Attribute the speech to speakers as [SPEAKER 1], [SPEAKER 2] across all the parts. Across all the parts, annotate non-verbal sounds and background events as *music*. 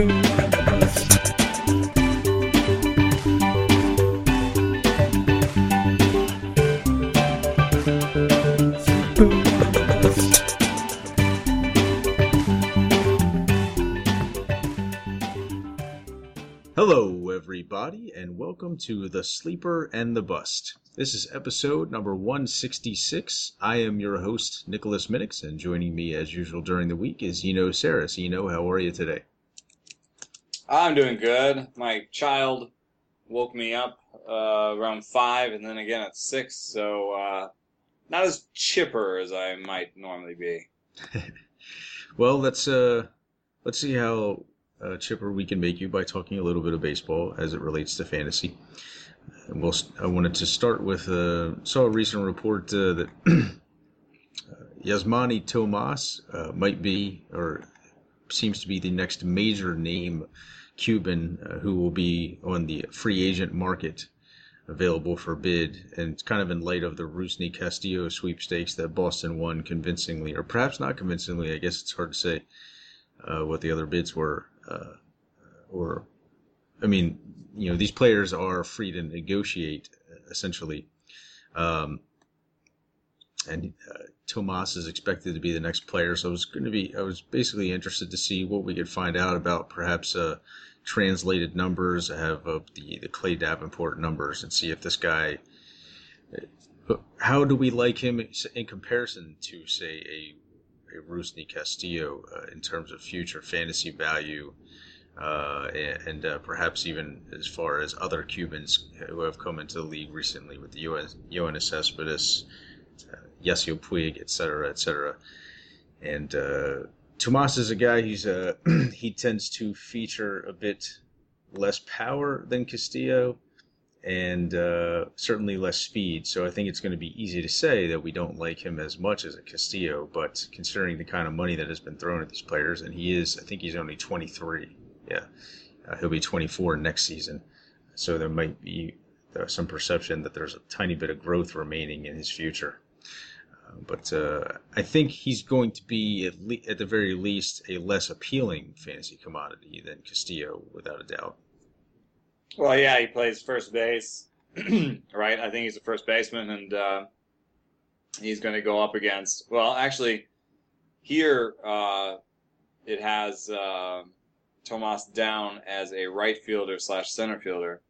[SPEAKER 1] Hello, everybody, and welcome to The Sleeper and the Bust. This is episode number 166. I am your host, Nicholas Minnix, and joining me as usual during the week is Eno Sarris. Eno, how are you today?
[SPEAKER 2] I'm doing good. My child woke me up uh, around five, and then again at six, so uh, not as chipper as I might normally be. *laughs*
[SPEAKER 1] Well, let's uh, let's see how uh, chipper we can make you by talking a little bit of baseball as it relates to fantasy. I wanted to start with uh, saw a recent report uh, that *clears throat* Yasmany Tomas might be or seems to be the next major name Cuban uh, who will be on the free agent market available for bid, and it's kind of in light of the Rusney Castillo sweepstakes that Boston won convincingly, or perhaps not convincingly. I guess it's hard to say uh, what the other bids were, uh, or I mean, you know, these players are free to negotiate essentially, um, and uh, Tomas is expected to be the next player. So I was going to be, I was basically interested to see what we could find out about perhaps uh, translated numbers. I have uh, the the Clay Davenport numbers and see if this guy. How do we like him in comparison to, say, a a Rusney Castillo uh, in terms of future fantasy value, uh, and, and uh, perhaps even as far as other Cubans who have come into the league recently with the US, Yoenis Cespedes, uh, Yasiel Puig, etc., etc. And uh, Tomas is a guy. He's uh, *clears throat* he tends to feature a bit less power than Castillo, and uh, certainly less speed. So I think it's going to be easy to say that we don't like him as much as a Castillo. But considering the kind of money that has been thrown at these players, and he is, I think he's only 23. Yeah, uh, he'll be 24 next season. So there might be uh, some perception that there's a tiny bit of growth remaining in his future. But uh, I think he's going to be at, le- at the very least a less appealing fantasy commodity than Castillo, without a doubt.
[SPEAKER 2] Well, yeah, he plays first base, *clears throat* right? I think he's a first baseman, and uh, he's going to go up against. Well, actually, here uh, it has uh, Tomas down as a right fielder slash center fielder.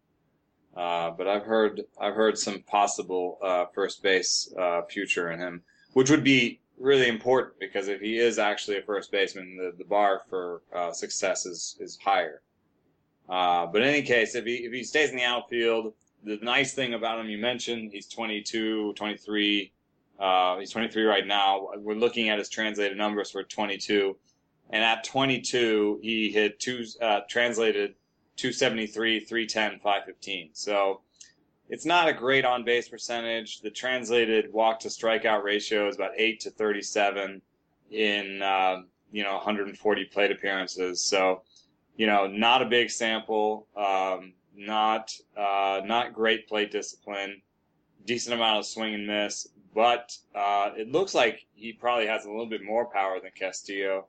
[SPEAKER 2] Uh, but I've heard I've heard some possible uh, first base future in him, which would be really important because if he is actually a first baseman, the, the bar for uh, success is is higher. Uh, but in any case, if he if he stays in the outfield, the nice thing about him, you mentioned, he's 22, 23. Uh, he's 23 right now. We're looking at his translated numbers for 22, and at 22, he hit two uh, translated 273, 310, 515. So it's not a great on base percentage. The translated walk to strikeout ratio is about 8 to 37 in uh, you know 140 plate appearances. So you know, not a big sample, um, not uh, not great plate discipline, decent amount of swing and miss, but uh, it looks like he probably has a little bit more power than Castillo.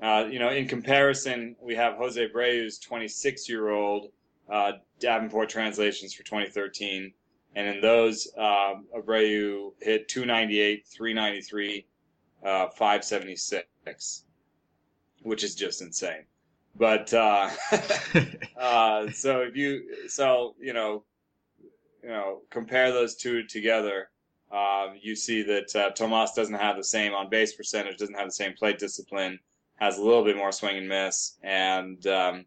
[SPEAKER 2] Uh, you know, in comparison, we have Jose Abreu's 26 year old uh, Davenport translations for 2013. And in those, um, Abreu hit 298, 393, uh, 576, which is just insane. But uh, *laughs* uh, so if you, so you know, you know, compare those two together, um, you see that uh, Tomas doesn't have the same on base percentage, doesn't have the same plate discipline, has a little bit more swing and miss, and um,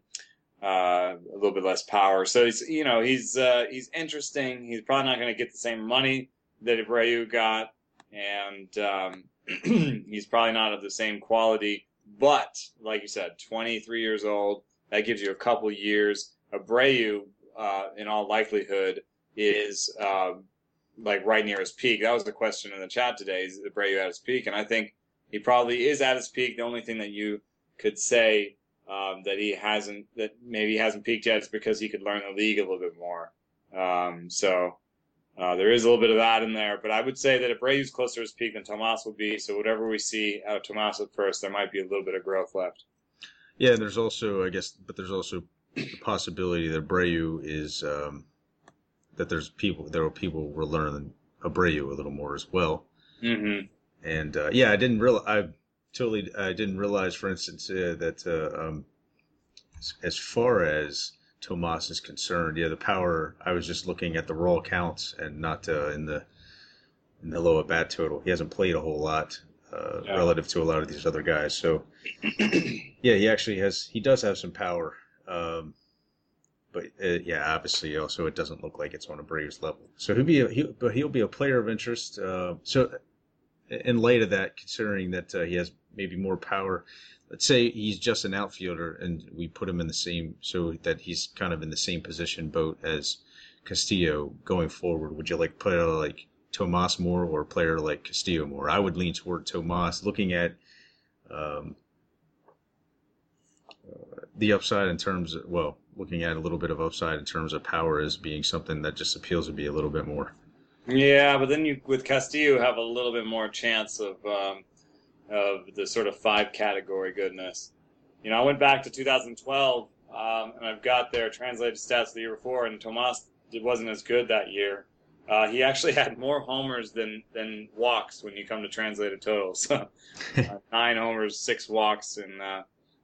[SPEAKER 2] uh, a little bit less power. So he's, you know, he's uh, he's interesting. He's probably not going to get the same money that Abreu got, and um, *clears throat* he's probably not of the same quality. But like you said, 23 years old, that gives you a couple years. Abreu, uh, in all likelihood, is uh, like right near his peak. That was the question in the chat today: Is Abreu at his peak? And I think he probably is at his peak. The only thing that you could say um, that he hasn't, that maybe he hasn't peaked yet, is because he could learn the league a little bit more. Um, so uh, there is a little bit of that in there, but I would say that if Abreu's closer to his peak than Tomas will be. So whatever we see out of Tomas at first, there might be a little bit of growth left.
[SPEAKER 1] Yeah, and there's also, I guess, but there's also the possibility that Abreu is um, that there's people there are people will learn Abreu a little more as well.
[SPEAKER 2] Mm-hmm.
[SPEAKER 1] And uh, yeah, I didn't real I totally I didn't realize, for instance, uh, that uh, um, as, as far as Tomas is concerned, yeah, the power. I was just looking at the raw counts and not uh, in the in the low at bat total. He hasn't played a whole lot uh,
[SPEAKER 2] Yeah.
[SPEAKER 1] relative to a lot of these other guys. So *clears throat* yeah, he actually has. He does have some power. Um, but uh, yeah, obviously, also it doesn't look like it's on a Braves level. So he'll be, a, he, but he'll be a player of interest. Uh, so, in light of that, considering that uh, he has maybe more power, let's say he's just an outfielder, and we put him in the same, so that he's kind of in the same position boat as Castillo going forward. Would you like put a like Tomas more or a player like Castillo more? I would lean toward Tomas, looking at. Um, the upside in terms of well looking at a little bit of upside in terms of power as being something that just appeals to be a little bit more
[SPEAKER 2] Yeah, but then you with Castillo have a little bit more chance of um, of the sort of five category goodness. You know, I went back to 2012 um, and I've got their translated stats the year before, and Tomas wasn't as good that year. Uh, he actually *laughs* had more homers than than walks when you come to translated totals. *laughs* Uh, nine homers, six walks in uh,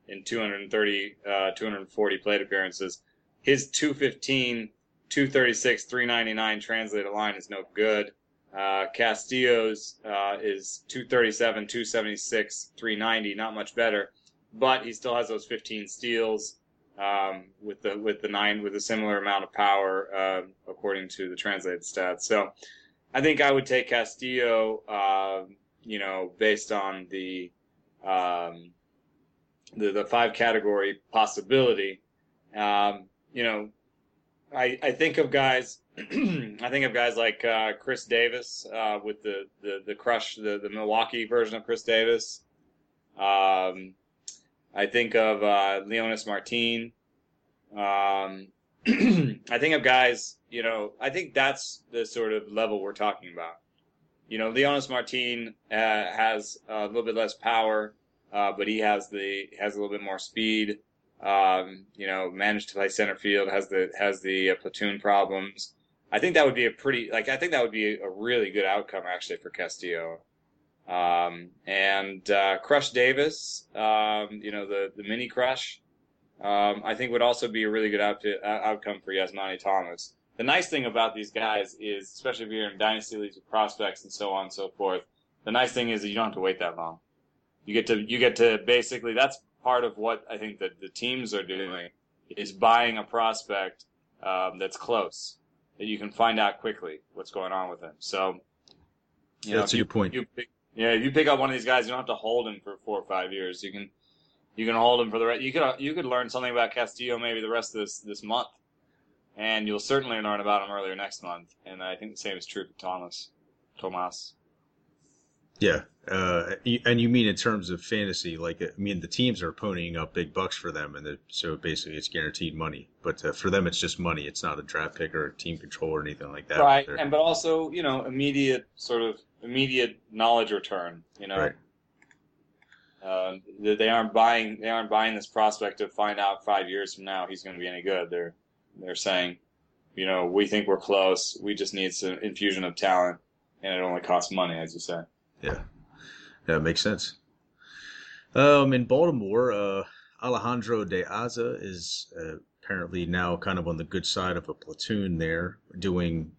[SPEAKER 2] in 230 uh, 240 plate appearances. His 215 236, 399 translated line is no good. Uh, Castillo's uh, is 237, 276, 390, not much better, but he still has those 15 steals um, with the with the nine with a similar amount of power uh, according to the translated stats. So I think I would take Castillo, uh, you know, based on the um, the the five category possibility. Um, you know, I, I think of guys. *clears throat* I think of guys like uh, Khris Davis uh, with the, the, the crush, the, the Milwaukee version of Khris Davis. Um, I think of uh, Leonys Martin. Um, *clears throat* I think of guys. You know, I think that's the sort of level we're talking about. You know, Leonys Martin uh, has a little bit less power, uh, but he has the has a little bit more speed um, you know, managed to play center field, has the has the uh, platoon problems. I think that would be a pretty like I think that would be a really good outcome actually for Castillo. Um, and uh, Crush Davis, um, you know, the the mini Crush, um, I think would also be a really good out- uh, outcome for Yasmany Tomas. The nice thing about these guys is, especially if you're in dynasty leagues with prospects and so on and so forth, the nice thing is that you don't have to wait that long. You get to you get to basically that's part of what I think that the teams are doing is buying a prospect um, that's close that you can find out quickly what's going on with him. So, you know,
[SPEAKER 1] that's
[SPEAKER 2] if
[SPEAKER 1] a
[SPEAKER 2] you,
[SPEAKER 1] good point
[SPEAKER 2] you pick, yeah, if you pick up one of these guys, you don't have to hold him for four or five years. You can you can hold him for the rest. You could you could learn something about Castillo maybe the rest of this this month, and you'll certainly learn about him earlier next month. And I think the same is true for Thomas. Tomas.
[SPEAKER 1] Yeah uh, and you mean in terms of fantasy like i mean the teams are ponying up big bucks for them and so basically it's guaranteed money. But uh, for them it's just money. It's not a draft pick or a team control or anything like that.
[SPEAKER 2] Right
[SPEAKER 1] They're-
[SPEAKER 2] and but also you know immediate sort of immediate knowledge return you know?
[SPEAKER 1] Right.
[SPEAKER 2] uh, they aren't buying they aren't buying this prospect to find out five years from now he's going to be any good. They're they're saying you know we think we're close. We just need some infusion of talent and it only costs money as you say
[SPEAKER 1] Yeah, yeah, it makes sense. Um, in Baltimore, uh, Alejandro De Aza is uh, apparently now kind of on the good side of a platoon there, doing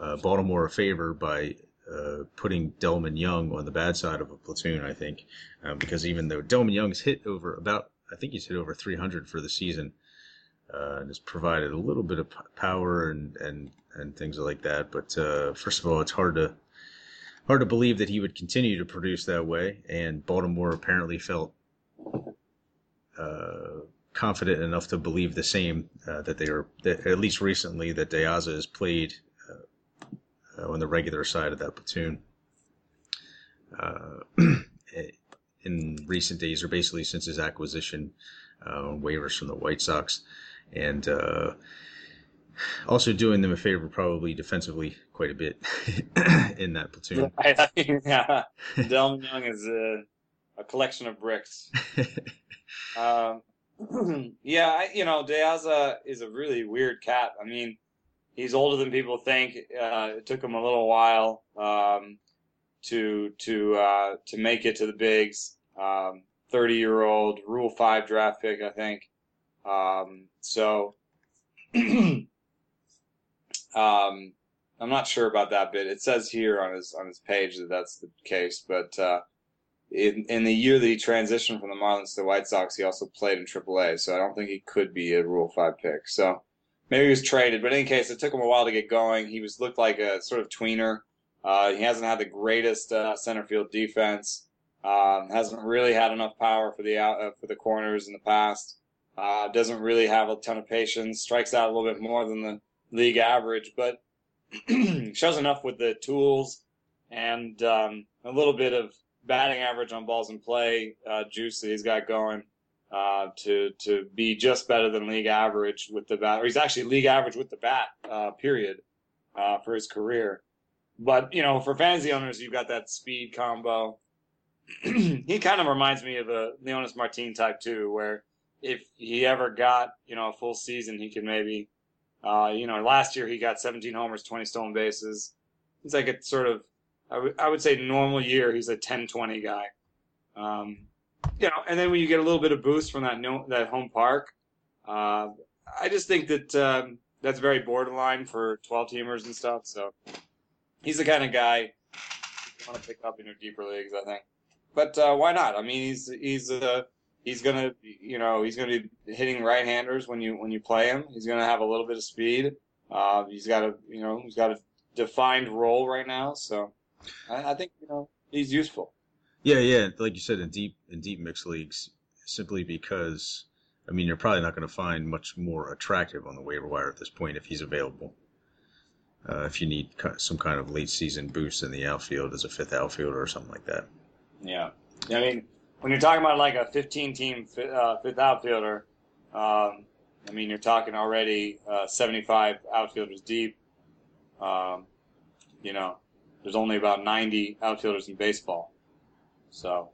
[SPEAKER 1] uh, Baltimore a favor by uh, putting Delmon Young on the bad side of a platoon. I think um, because even though Delmon Young's hit over about, I think he's hit over 300 for the season. Uh, and has provided a little bit of power and, and, and things like that. But uh, first of all, it's hard to hard to believe that he would continue to produce that way. And Baltimore apparently felt uh, confident enough to believe the same uh, that they are, that at least recently, that De Aza has played uh, uh, on the regular side of that platoon. Uh, *clears throat* in recent days, or basically since his acquisition, uh, on waivers from the White Sox, and also doing them a favor probably defensively quite a bit *laughs* in that platoon. *laughs*
[SPEAKER 2] yeah Delmon Young is a, a collection of bricks *laughs* um, *clears throat* yeah, I, you know, De Aza is a really weird cat. I mean, he's older than people think. Uh, it took him a little while um, to to uh, to make it to the bigs. Um, Thirty year old Rule Five draft pick, I think. Um, so, *clears throat* um, I'm not sure about that bit. It says here on his on his page that that's the case, but uh, in in the year that he transitioned from the Marlins to the White Sox, he also played in AAA. So I don't think he could be a Rule Five pick. So maybe he was traded, but in any case, it took him a while to get going. He was looked like a sort of tweener. Uh, he hasn't had the greatest uh, center field defense. Um, hasn't really had enough power for the out, uh, for the corners in the past. Uh, doesn't really have a ton of patience. Strikes out a little bit more than the league average, but *clears throat* shows enough with the tools and um, a little bit of batting average on balls in play uh, juice that he's got going uh, to to be just better than league average with the bat. Or he's actually league average with the bat. Uh, period uh, for his career. But you know, for fantasy owners, you've got that speed combo. *clears throat* he kind of reminds me of a Leonys Martin type too, where if he ever got you know a full season, he could maybe, uh, you know, last year he got 17 homers, 20 stolen bases. He's like a sort of, I, w- I would say normal year, he's a 10-20 guy. Um, you know, and then when you get a little bit of boost from that no, that home park, uh, I just think that um, that's very borderline for 12 teamers and stuff. So he's the kind of guy you want to pick up in your deeper leagues, I think. But uh, why not? I mean, he's he's uh, he's gonna you know he's gonna be hitting right-handers when you when you play him. He's gonna have a little bit of speed. Uh, he's got a you know he's got a defined role right now, so I, I think you know he's useful.
[SPEAKER 1] Yeah, yeah, like you said in deep in deep mixed leagues, simply because I mean you're probably not going to find much more attractive on the waiver wire at this point if he's available. Uh, if you need some kind of late season boost in the outfield as a fifth outfielder or something like that.
[SPEAKER 2] Yeah, I mean, when you're talking about like a 15 team uh, fifth outfielder, um, I mean, you're talking already uh, 75 outfielders deep. Um, you know, there's only about 90 outfielders in baseball, so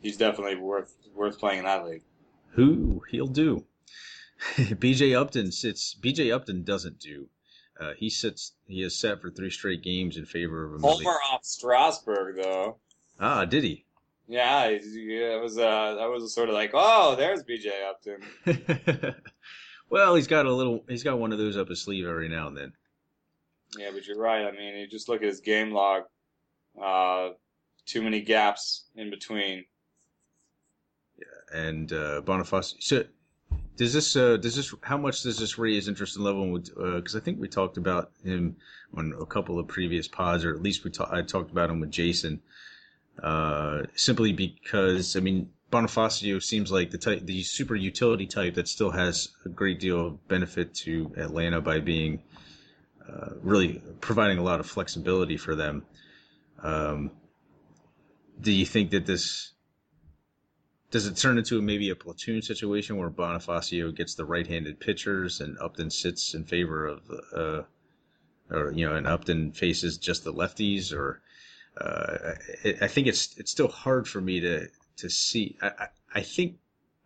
[SPEAKER 2] he's definitely worth worth playing in that league.
[SPEAKER 1] Who he'll do. *laughs* BJ Upton sits. BJ Upton doesn't do. Uh, he sits. He has sat for three straight games in favor of a
[SPEAKER 2] Homer off Strasburg, though.
[SPEAKER 1] Ah, did he?
[SPEAKER 2] Yeah, it was uh, that was sort of like, oh, there's BJ Upton. *laughs*
[SPEAKER 1] well, he's got a little, he's got one of those up his sleeve every now and then.
[SPEAKER 2] Yeah, but you're right. I mean, you just look at his game log. Uh, too many gaps in between.
[SPEAKER 1] Yeah, and uh, Boniface. So, does this, uh, does this, how much does this raise his interest in level? Because uh, I think we talked about him on a couple of previous pods, or at least we ta- I talked about him with Jason uh, simply because I mean Bonifacio seems like the type, the super utility type that still has a great deal of benefit to Atlanta by being uh, really providing a lot of flexibility for them. Um, do you think that this does it turn into maybe a platoon situation where Bonifacio gets the right-handed pitchers and Upton sits in favor of, uh, or you know, and Upton faces just the lefties, or uh, I think it's it's still hard for me to to see. I, I think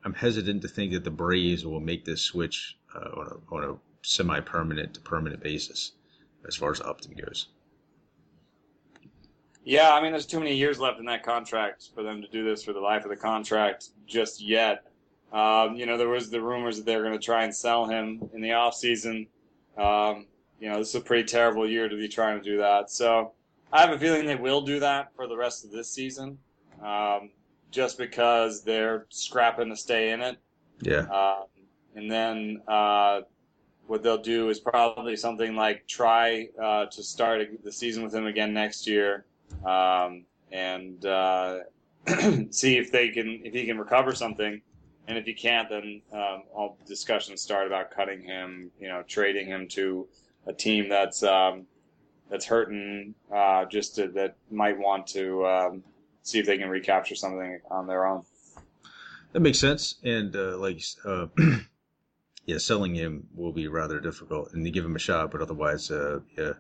[SPEAKER 1] I'm hesitant to think that the Braves will make this switch uh, on a on a semi-permanent to permanent basis as far as Upton goes.
[SPEAKER 2] Yeah, I mean, there's too many years left in that contract for them to do this for the life of the contract just yet. Um, you know, there was the rumors that they were going to try and sell him in the off season. Um, you know, this is a pretty terrible year to be trying to do that. So I have a feeling they will do that for the rest of this season, um, just because they're scrapping to stay in it.
[SPEAKER 1] Yeah.
[SPEAKER 2] Uh, and then uh, what they'll do is probably something like try uh, to start the season with him again next year, um, and uh, *clears throat* see if they can if he can recover something. And if he can't, then um, all discussions start about cutting him, you know, trading him to a team that's um, that's hurting, uh, just to, that might want to um, see if they can recapture something on their own.
[SPEAKER 1] That makes sense, and uh, like, uh, *clears throat* yeah, selling him will be rather difficult, and they give him a shot, but otherwise, uh, yeah,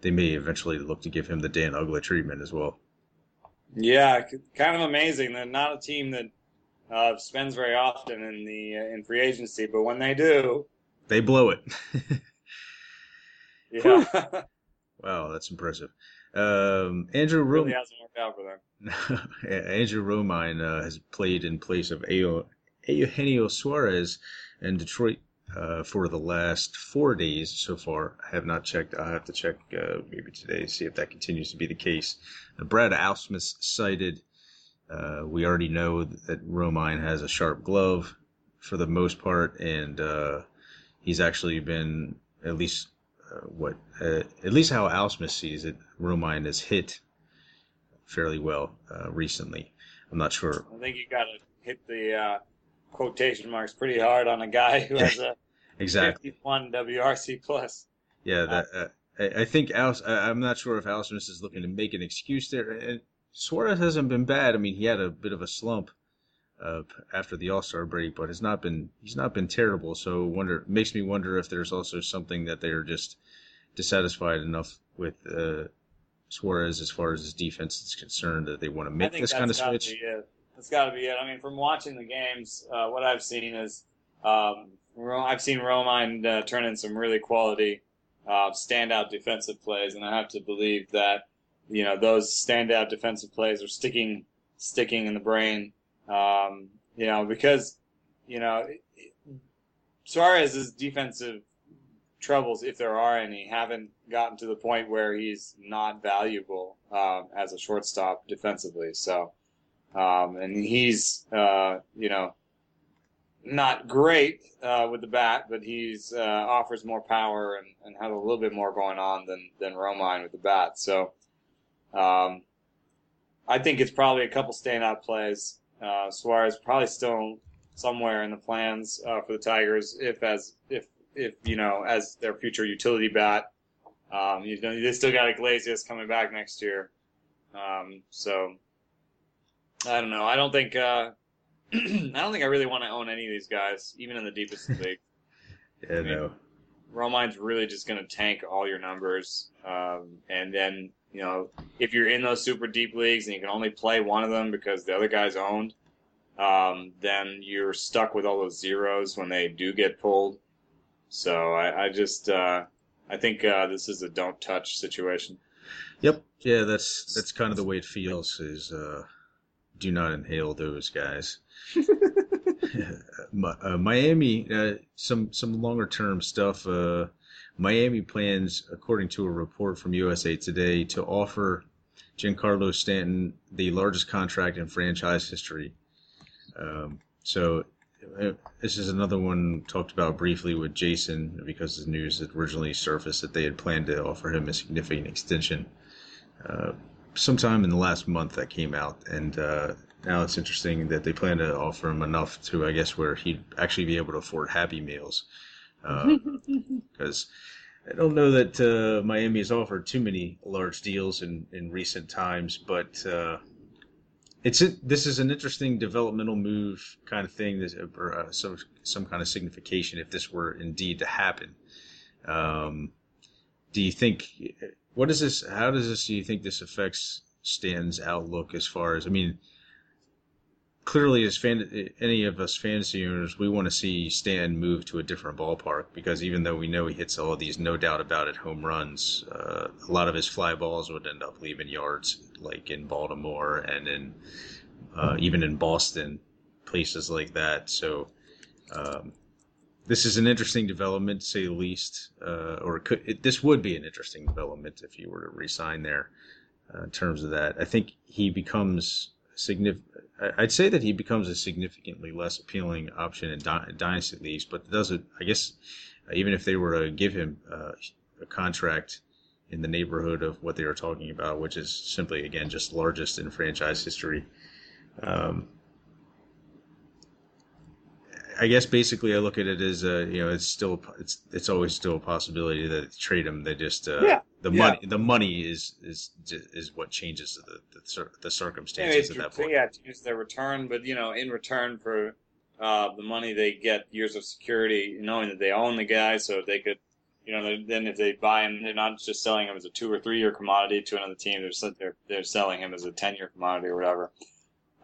[SPEAKER 1] they may eventually look to give him the Dan Uggla treatment as well.
[SPEAKER 2] Yeah, kind of amazing They're not a team that uh, spends very often in the uh, in free agency, but when they do,
[SPEAKER 1] they blow it. *laughs* *laughs*
[SPEAKER 2] yeah, *laughs*
[SPEAKER 1] wow, that's impressive. Um, Andrew Rom-
[SPEAKER 2] really hasn't worked out for them. *laughs*
[SPEAKER 1] Andrew Romine uh, has played in place of Eugenio Suarez in Detroit uh, for the last four days so far. I have not checked. I'll have to check uh, maybe today to see if that continues to be the case. Uh, Brad Ausmus cited. Uh, we already know that Romine has a sharp glove for the most part, and uh, he's actually been at least uh, what at least how Ausmus sees it. Romine has hit fairly well recently. I'm not sure.
[SPEAKER 2] I think you got to hit the quotation marks pretty hard on a guy who has a *laughs*
[SPEAKER 1] exactly
[SPEAKER 2] 51 WRC plus.
[SPEAKER 1] Yeah, that uh, I, I think Al, I'm not sure if Ausmus is looking to make an excuse there. And Suarez hasn't been bad. I mean, he had a bit of a slump uh, after the All Star break, but has not been he's not been terrible. So wonder makes me wonder if there's also something that they're just dissatisfied enough with uh, Suarez as far as his defense is concerned that they want to make this kind of switch.
[SPEAKER 2] That's got to be it. I mean, from watching the games, uh, what I've seen is um, I've seen Romine uh, turn in some really quality uh, standout defensive plays, and I have to believe that you know those standout defensive plays are sticking sticking in the brain. Um, you know because you know Suarez's defensive troubles, if there are any, haven't gotten to the point where he's not valuable uh, as a shortstop defensively. So, um, and he's uh, you know not great uh, with the bat, but he's uh, offers more power and, and has a little bit more going on than than Romine with the bat. So um, I think it's probably a couple standout plays. Uh, Suarez probably still somewhere in the plans uh, for the Tigers, if as if if you know as their future utility bat. Um, you know, they still got Iglesias coming back next year, um, so I don't know. I don't think uh, *clears throat* I don't think I really want to own any of these guys, even in the deepest *laughs* league.
[SPEAKER 1] yeah, I mean, no.
[SPEAKER 2] Romine's really just going to tank all your numbers, um, and then you know if you're in those super deep leagues and you can only play one of them because the other guy's owned, um, then you're stuck with all those zeros when they do get pulled. So I, I just uh, I think uh, this is a don't touch situation.
[SPEAKER 1] Yep. Yeah, that's that's kind of the way it feels. Is uh, do not inhale those guys. *laughs* *laughs* uh, Miami, uh, some some longer term stuff. Uh, Miami plans, according to a report from USA Today, to offer Giancarlo Stanton the largest contract in franchise history. Um, so uh, this is another one talked about briefly with Jason because the news had originally surfaced that they had planned to offer him a significant extension. Uh, sometime in the last month that came out, and uh, now it's interesting that they plan to offer him enough to, I guess, where he'd actually be able to afford Happy Meals. Because uh, *laughs* I don't know that uh, Miami has offered too many large deals in, in recent times, but uh, it's this is an interesting developmental move kind of thing, or uh, some some kind of signification if this were indeed to happen. Um, do you think what is this? How does this? Do you think this affects Stan's outlook as far as? I mean, clearly, as fan, any of us fantasy owners, we want to see Stan move to a different ballpark because even though we know he hits all of these no doubt about it home runs, uh, a lot of his fly balls would end up leaving yards, like in Baltimore and in uh, even in Boston, places like that. So. Um, this is an interesting development, to say the least. Uh, or could, it, this would be an interesting development if you were to resign there. Uh, in terms of that, I think he becomes significant. I'd say that he becomes a significantly less appealing option in dynasty leagues, but doesn't. I guess even if they were to give him uh, a contract in the neighborhood of what they were talking about, which is simply again just largest in franchise history. Um, I guess basically I look at it as uh, you know it's still it's it's always still a possibility that they trade him. They just uh,
[SPEAKER 2] yeah.
[SPEAKER 1] the yeah. money the money is is is what changes the the, the circumstances
[SPEAKER 2] yeah,
[SPEAKER 1] at that point.
[SPEAKER 2] Yeah, to use their return, but you know in return for uh, the money they get years of security, knowing that they own the guy, so they could. You know, then if they buy him, they're not just selling him as a two or three year commodity to another team. They're they're, they're selling him as a ten year commodity or whatever.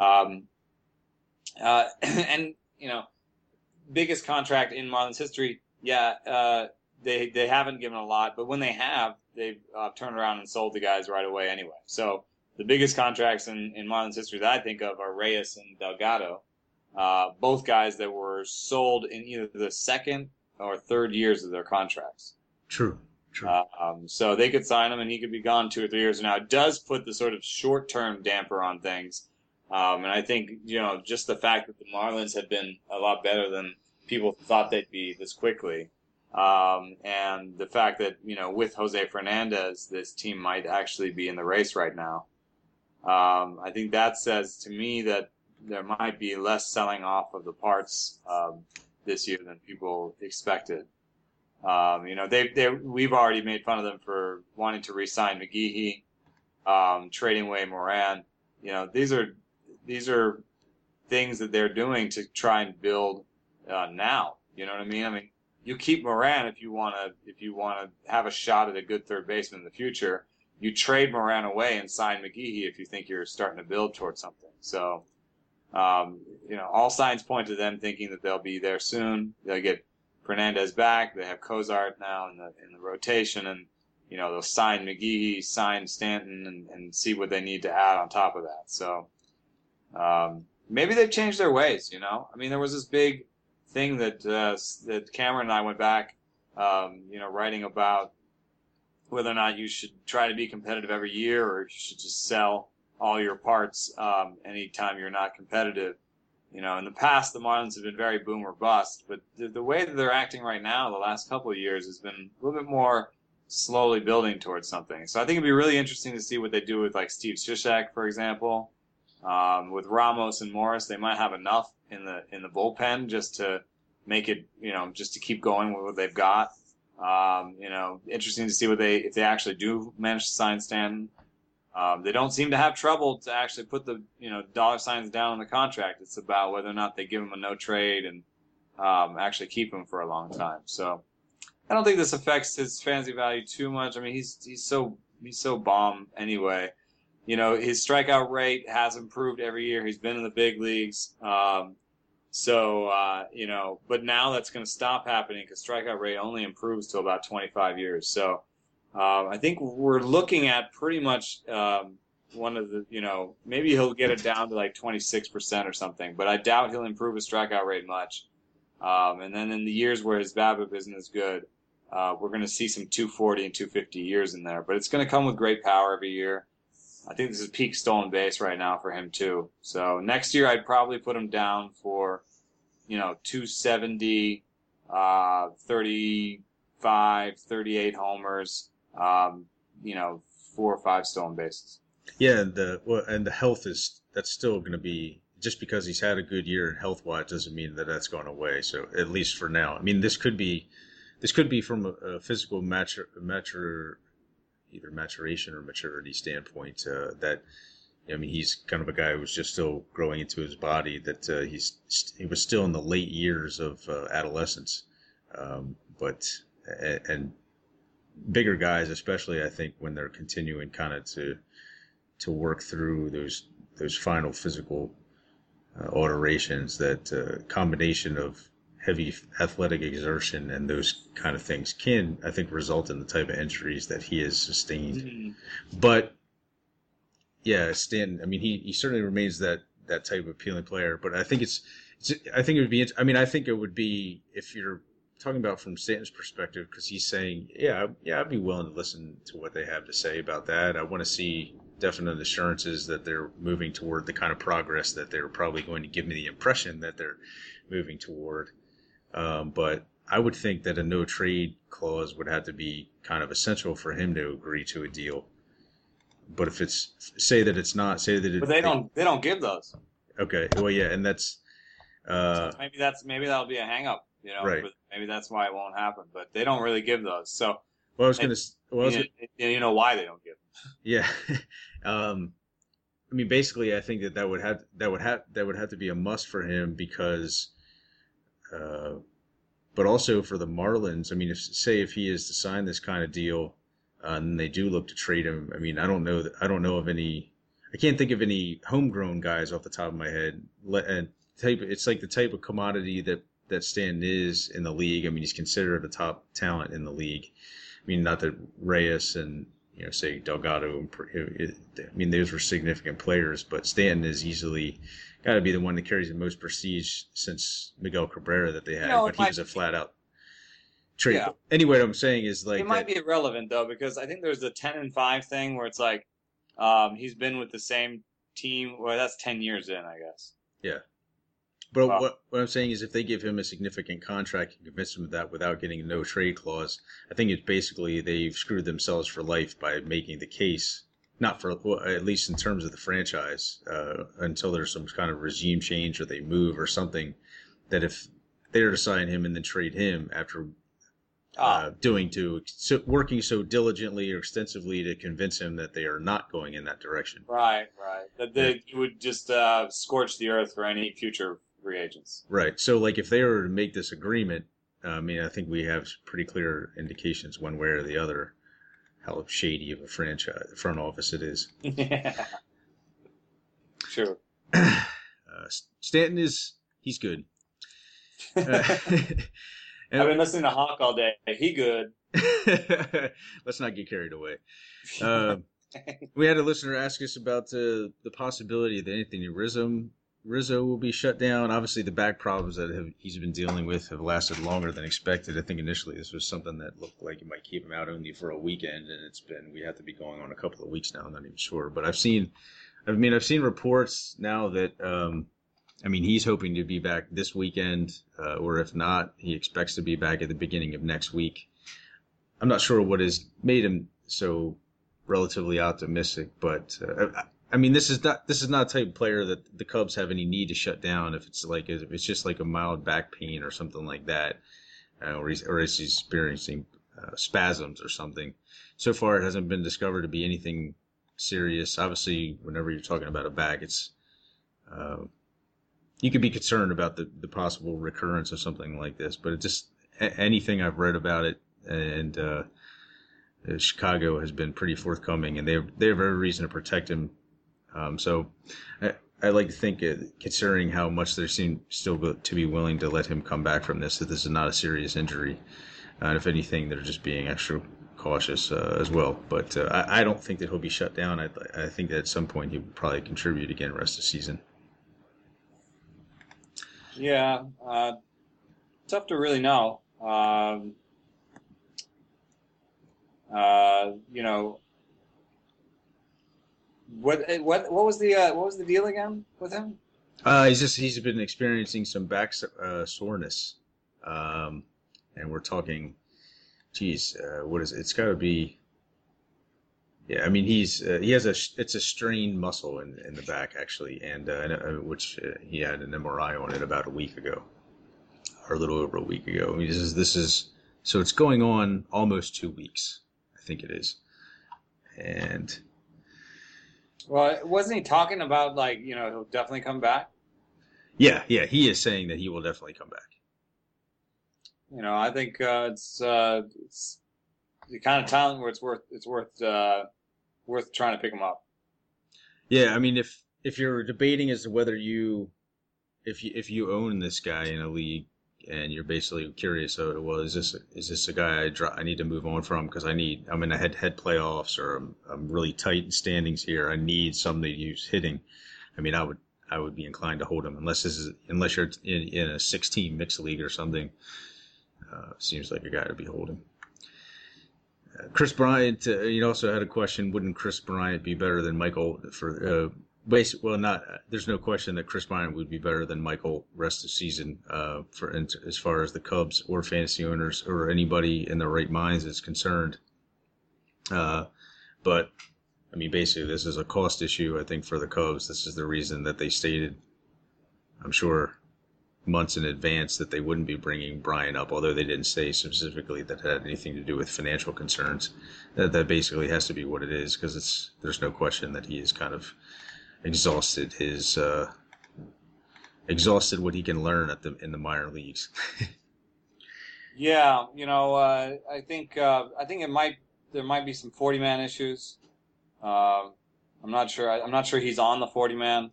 [SPEAKER 2] Um, uh, *clears throat* and you know, biggest contract in Marlins history. Yeah, uh, they they haven't given a lot, but when they have, they've uh, turned around and sold the guys right away anyway. So the biggest contracts in, in Marlins history that I think of are Reyes and Delgado, uh, both guys that were sold in either the second or third years of their contracts.
[SPEAKER 1] True. True.
[SPEAKER 2] Uh, um, so they could sign him and he could be gone two or three years. Now it does put the sort of short term damper on things. Um, and I think, you know, just the fact that the Marlins have been a lot better than people thought they'd be this quickly. Um, and the fact that, you know, with Jose Fernandez, this team might actually be in the race right now. Um, I think that says to me that there might be less selling off of the parts um, this year than people expected. Um, you know, they they we've already made fun of them for wanting to re-sign McGehee, um, trading away Moran. You know, these are these are things that they're doing to try and build uh, now. You know what I mean? I mean, you keep Moran if you want to if you want to have a shot at a good third baseman in the future. You trade Moran away and sign McGehee if you think you're starting to build towards something. So, um, you know, all signs point to them thinking that they'll be there soon. They'll get Fernandez back. They have Cosart now in the in the rotation, and you know they'll sign McGehee, sign Stanton, and, and see what they need to add on top of that. So um, maybe they've changed their ways. You know, I mean, there was this big thing that uh, that Cameron and I went back, um, you know, writing about whether or not you should try to be competitive every year or you should just sell all your parts um, anytime you're not competitive. You know, in the past, the Marlins have been very boom or bust, but the, the way that they're acting right now, the last couple of years, has been a little bit more slowly building towards something. So I think it'd be really interesting to see what they do with like Steve Cishek, for example. Um, with Ramos and Morris, they might have enough in the in the bullpen just to make it, you know, just to keep going with what they've got. Um, you know, interesting to see what they if they actually do manage to sign Stanton. Um, they don't seem to have trouble to actually put the you know dollar signs down on the contract. It's about whether or not they give him a no trade and um, actually keep him for a long time. So I don't think this affects his fantasy value too much. I mean, he's he's so he's so bomb anyway. You know, his strikeout rate has improved every year. He's been in the big leagues. Um, so uh, you know, but now that's going to stop happening because strikeout rate only improves to about 25 years. So um, I think we're looking at pretty much um, one of the, you know, maybe he'll get it down to like 26% or something, but I doubt he'll improve his strikeout rate much. Um, and then in the years where his BABIP isn't as good, uh, we're going to see some 240 and 250 years in there, but it's going to come with great power every year. I think this is peak stolen base right now for him too. So next year I'd probably put him down for, you know, 270, uh, 35, 38 homers um, you know, four or five stolen bases.
[SPEAKER 1] Yeah, and the well, and the health is that's still going to be just because he's had a good year health wise doesn't mean that that's gone away. So at least for now, I mean, this could be this could be from a, a physical mature, mature either maturation or maturity standpoint uh, that. I mean, he's kind of a guy who's just still growing into his body. That uh, he's he was still in the late years of uh, adolescence, um, but and bigger guys, especially I think when they're continuing kind of to to work through those those final physical uh, alterations, that uh, combination of heavy athletic exertion and those kind of things can, I think, result in the type of injuries that he has sustained. Mm-hmm. But yeah, Stan. I mean, he, he certainly remains that that type of appealing player. But I think it's, it's I think it would be. I mean, I think it would be if you're talking about from Stanton's perspective because he's saying, yeah, yeah, I'd be willing to listen to what they have to say about that. I want to see definite assurances that they're moving toward the kind of progress that they're probably going to give me the impression that they're moving toward. Um, but I would think that a no trade clause would have to be kind of essential for him to agree to a deal. But if it's say that it's not, say that it,
[SPEAKER 2] but they don't they don't give those.
[SPEAKER 1] Okay, well, yeah, and that's uh,
[SPEAKER 2] so maybe that's maybe that'll be a hang up. You know,
[SPEAKER 1] right.
[SPEAKER 2] maybe that's why it won't happen. But they don't really give those. So
[SPEAKER 1] well, I was going to. Well,
[SPEAKER 2] you, gonna, you know why they don't give them. *laughs*
[SPEAKER 1] Yeah. *laughs* um, I mean, basically, I think that that would have that would have that would have to be a must for him because, uh, but also for the Marlins. I mean, if say if he is to sign this kind of deal, uh, and they do look to trade him. I mean, I don't know that I don't know of any. I can't think of any homegrown guys off the top of my head. And type. It's like the type of commodity that that Stanton is in the league. I mean, he's considered a top talent in the league. I mean, not that Reyes and you know, say Delgado. I mean, those were significant players, but Stanton is easily got to be the one that carries the most prestige since Miguel Cabrera that they had. but he was a flat out trade. Yeah. Anyway, what I'm saying is like
[SPEAKER 2] it might that, be irrelevant though because I think there's the ten and five thing where it's like um, he's been with the same team. Well, that's ten years in, I guess.
[SPEAKER 1] Yeah. But wow. what, what I'm saying is, if they give him a significant contract and convince him of that without getting a no trade clause, I think it's basically they've screwed themselves for life by making the case, not for well, at least in terms of the franchise, uh, until there's some kind of regime change or they move or something. That if they're to sign him and then trade him after uh, ah. doing to so working so diligently or extensively to convince him that they are not going in that direction.
[SPEAKER 2] Right, right. That they would just uh, scorch the earth for any future reagents.
[SPEAKER 1] Right. So, like, if they were to make this agreement, I mean, I think we have pretty clear indications one way or the other how shady of a franchise front office it is.
[SPEAKER 2] yeah. *laughs* Sure.
[SPEAKER 1] Uh, Stanton is he's good. *laughs*
[SPEAKER 2] Uh, *laughs* I've been listening to Hawk all day. He good.
[SPEAKER 1] Let's not get carried away. Uh, we had a listener ask us about the the possibility that Anthony Rizzo Rizzo will be shut down. Obviously, the back problems that have, he's been dealing with have lasted longer than expected. I think initially this was something that looked like it might keep him out only for a weekend, and it's been we have to be going on a couple of weeks now. I'm not even sure, but I've seen, I mean, I've seen reports now that, um, I mean, he's hoping to be back this weekend, uh, or if not, he expects to be back at the beginning of next week. I'm not sure what has made him so relatively optimistic, but uh, I mean, this is not this is not a type of player that the Cubs have any need to shut down if it's like if it's just like a mild back pain or something like that, uh, or he's or he's experiencing uh, spasms or something. So far, it hasn't been discovered to be anything serious. Obviously, whenever you're talking about a back, it's uh, you could be concerned about the, the possible recurrence of something like this. But it just anything I've read about it and uh, Chicago has been pretty forthcoming, and they they have every reason to protect him um, so I, I, like to think, uh, considering how much they seem still to be willing to let him come back from this, that this is not a serious injury. Uh, and if anything, they're just being extra cautious uh, as well. But uh, I, I, don't think that he'll be shut down. I, I think that at some point he'll probably contribute again rest of the season.
[SPEAKER 2] Yeah, uh, tough to really know. Um, uh, you know, what what what was the uh, what was the deal again with him?
[SPEAKER 1] Uh, he's just he's been experiencing some back uh, soreness, um, and we're talking. Geez, uh, what is it? It's got to be. Yeah, I mean he's uh, he has a it's a strained muscle in, in the back actually, and uh, uh which uh, he had an MRI on it about a week ago, or a little over a week ago. I mean, this is this is so it's going on almost two weeks, I think it is, and
[SPEAKER 2] well, wasn't he talking about like you know he'll definitely come back?
[SPEAKER 1] Yeah, yeah, he is saying that he will definitely come back.
[SPEAKER 2] You know, I think uh, it's uh, it's the kind of talent where it's worth it's worth uh, worth trying to pick him up.
[SPEAKER 1] Yeah, I mean, if if you're debating as to whether you if you if you own this guy in a league, and you're basically curious, oh, well, is this is this a guy I, draw, I need to move on from because I need I'm in a head head playoffs or I'm, I'm really tight in standings here. I need somebody who's hitting. I mean, I would I would be inclined to hold him unless this is unless you're in, in a 16 mixed league or something. Uh, seems like a guy to be holding. Uh, Kris Bryant, uh, you also had a question. Wouldn't Kris Bryant be better than Michael for uh, Basic, well, not. There's no question that Kris Bryant would be better than Michael rest of the season uh, for as far as the Cubs or fantasy owners or anybody in their right minds is concerned. Uh, but I mean, basically, this is a cost issue. I think for the Cubs, this is the reason that they stated. I'm sure months in advance that they wouldn't be bringing Bryant up, although they didn't say specifically that had anything to do with financial concerns. That that basically has to be what it is because it's there's no question that he is kind of exhausted his uh, exhausted what he can learn at the in the minor leagues. *laughs*
[SPEAKER 2] yeah, you know, uh, I think uh, I think it might there might be some forty man issues. Uh, I'm not sure. I, am not sure he's on the forty man.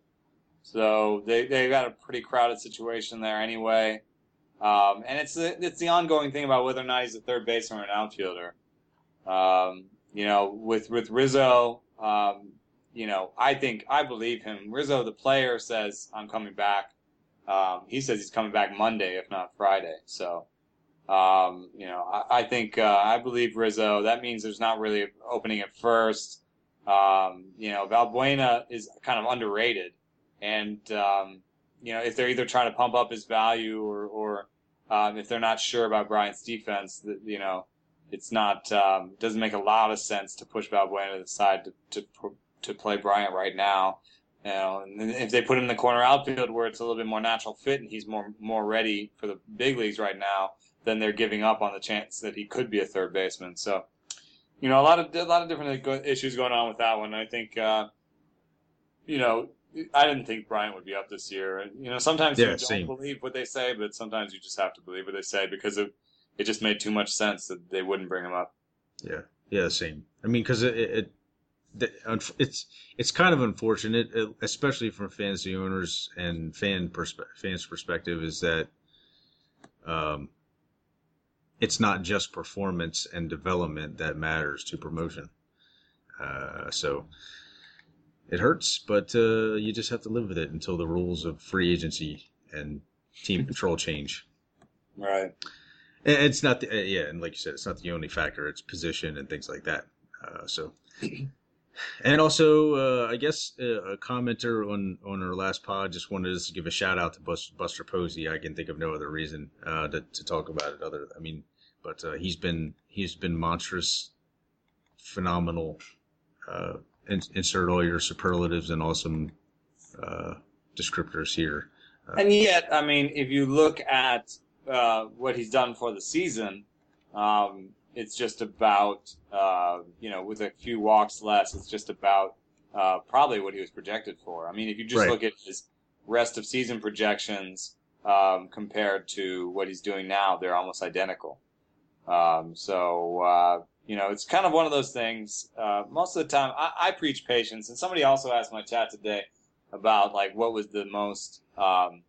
[SPEAKER 2] So they they got a pretty crowded situation there anyway. Um, and it's the, it's the ongoing thing about whether or not he's a third baseman or an outfielder. Um, you know, with with Rizzo, um, you know, I think I believe him. Rizzo, the player, says I'm coming back. Um, he says he's coming back Monday, if not Friday. So, um, you know, I, I think uh, I believe Rizzo. That means there's not really opening at first. Um, you know, Valbuena is kind of underrated, and um, you know, if they're either trying to pump up his value or, or um, if they're not sure about Bryant's defense, that you know, it's not um, doesn't make a lot of sense to push Valbuena to the side to, to to play Bryant right now. You know, and if they put him in the corner outfield where it's a little bit more natural fit and he's more more ready for the big leagues right now, then they're giving up on the chance that he could be a third baseman. So, you know, a lot of a lot of different issues going on with that one. I think, uh, you know, I didn't think Bryant would be up this year. You know, sometimes yeah, you don't same. believe what they say, but sometimes you just have to believe what they say because it it just made too much sense that they wouldn't bring him up.
[SPEAKER 1] Yeah, yeah, same. I mean, because it, it it's it's kind of unfortunate, uh, especially from fantasy owners and fan perspe- fans' perspective, is that um, it's not just performance and development that matters to promotion. Uh, so it hurts, but uh, you just have to live with it until the rules of free agency and team control change.
[SPEAKER 2] Right.
[SPEAKER 1] And it's not the uh, yeah, and like you said, it's not the only factor. It's position and things like that. Uh, so and also, uh, I guess uh, a commenter on on our last pod just wanted us to give a shout out to Buster, Posey. I can think of no other reason uh, to to talk about it. Other, I mean, but uh, he's been he's been monstrous, phenomenal. Uh, in, insert all your superlatives and awesome uh, descriptors here.
[SPEAKER 2] and yet, I mean, if you look at what he's done for the season, um, it's just about uh, you know with a few walks less, it's just about uh, probably what he was projected for. I mean, if you just right. look at his rest of season projections um, compared to what he's doing now, they're almost identical. Um, so uh, you know, it's kind of one of those things. Uh, most of the time, I, I, preach patience, and somebody also asked my chat today about like what was the most um,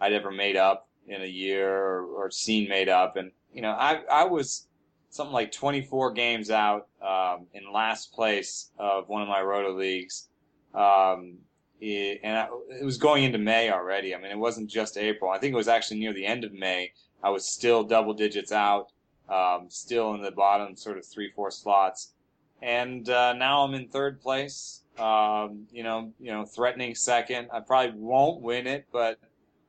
[SPEAKER 2] I'd ever made up in a year or, or seen made up, and you know, I I was something like 24 games out um, in last place of one of my roto leagues. Um, it, and I, it was going into May already. I mean, it wasn't just April. I think it was actually near the end of May. I was still double digits out, um, still in the bottom sort of three, four slots. And uh, now I'm in third place. Um, you know, you know, threatening second. I probably won't win it, but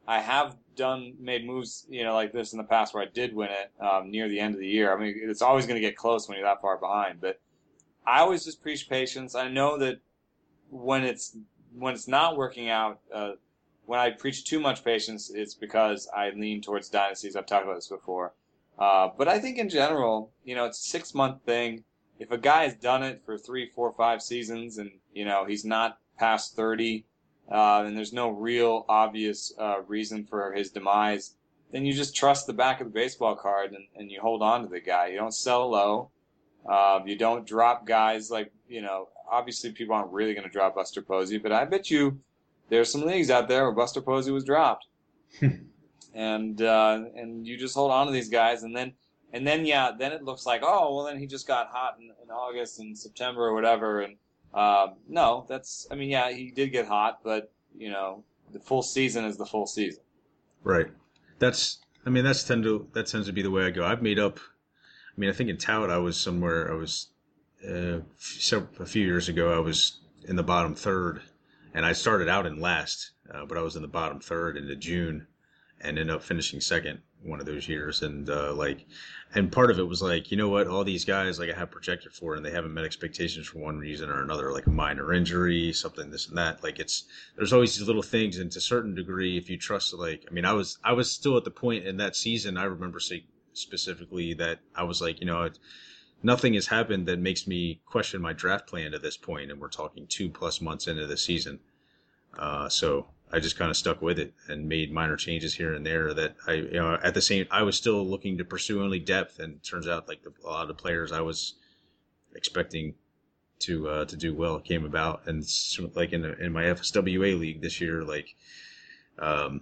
[SPEAKER 2] I have done made moves, you know, like this in the past where I did win it um, near the end of the year. I mean, it's always going to get close when you're that far behind. But I always just preach patience. I know that when it's when it's not working out, uh, when I preach too much patience, it's because I lean towards dynasties. I've talked about this before. Uh, but I think in general, you know, it's a six month thing. If a guy has done it for three, four, five seasons, and you know he's not past thirty, uh, and there's no real obvious uh, reason for his demise, then you just trust the back of the baseball card and, and you hold on to the guy. You don't sell low. Uh, you don't drop guys like, you know, obviously people aren't really going to drop Buster Posey, but I bet you there's some leagues out there where Buster Posey was dropped. *laughs* and uh, and you just hold on to these guys, and then and then yeah, then it looks like oh well, then he just got hot in, in August and September or whatever, and um, no, that's. I mean, yeah, he did get hot, but you know, the full season is the full season.
[SPEAKER 1] Right. That's. I mean, that's tend to that tends to be the way I go. I've made up. I mean, I think in tout I was somewhere. I was uh, a few years ago. I was in the bottom third, and I started out in last, uh, but I was in the bottom third into June, and ended up finishing second one of those years. And uh, like and part of it was like you know what? All these guys like i have projected for and they haven't met expectations for one reason or another like a minor injury something this and that. Like it's there's always these little things. And to a certain degree if you trust like i mean i was i was still at the point in that season i remember saying specifically that i was like you know it, nothing has happened that makes me question my draft plan at this point. And we're talking two plus months into the season. Uh, so I just kind of stuck with it and made minor changes here and there. That I, you know, at the same, I was still looking to pursue only depth, and turns out like the, a lot of the players I was expecting to uh, to do well came about, and like in in my FSWA league this year, like, um,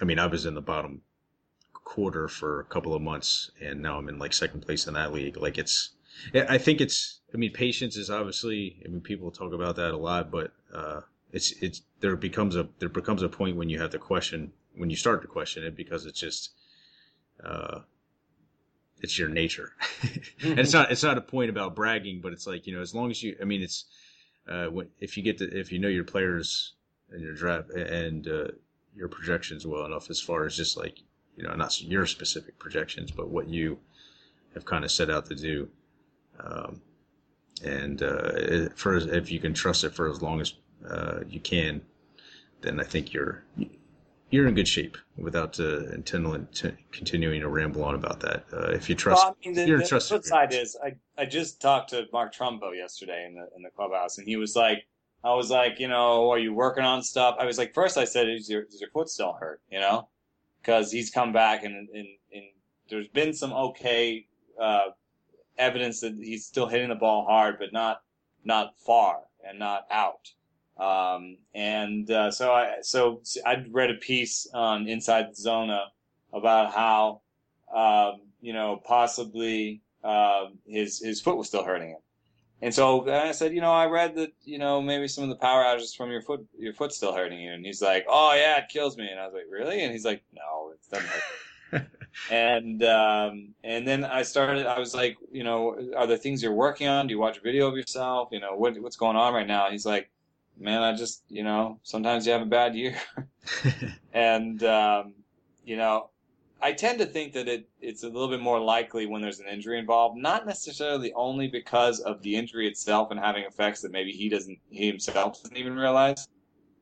[SPEAKER 1] I mean, I was in the bottom quarter for a couple of months, and now I'm in like second place in that league. Like it's, I think it's. I mean, patience is obviously. I mean, people talk about that a lot, but uh, it's it's there becomes a there becomes a point when you have to question when you start to question it because it's just. Uh, it's your nature, *laughs* and it's not it's not a point about bragging, but it's like you know as long as you I mean it's uh, if you get to if you know your players and your draft and uh, your projections well enough as far as just like you know, not your specific projections, but what you have kind of set out to do. Um, and uh, for if you can trust it for as long as uh, you can, then I think you're you're in good shape without uh, intending to continuing to ramble on about that. Uh, if you trust, well, I mean,
[SPEAKER 2] the,
[SPEAKER 1] you're
[SPEAKER 2] the, the flip side is I, I just talked to Mark Trumbo yesterday in the in the clubhouse, and he was like, I was like, you know, are you working on stuff? I was like, first I said, is your is your foot still hurt? You know, because he's come back and, and, and there's been some okay uh, evidence that he's still hitting the ball hard, but not not far and not out. Um, and uh, so I so I read a piece on Inside Zona about how um, you know possibly uh, his his foot was still hurting him. And so I said, you know, I read that, you know, maybe some of the power outages from your foot, your foot's still hurting you. And he's like, oh yeah, it kills me. And I was like, really? And he's like, no, it doesn't hurt. and um, and then I started. I was like, you know, are there things you're working on? Do you watch a video of yourself? You know, what what's going on right now? he's like, man, I just, you know, sometimes you have a bad year. *laughs* *laughs* and um, you know, I tend to think that it, it's a little bit more likely when there's an injury involved, not necessarily only because of the injury itself and having effects that maybe he doesn't, he himself doesn't even realize,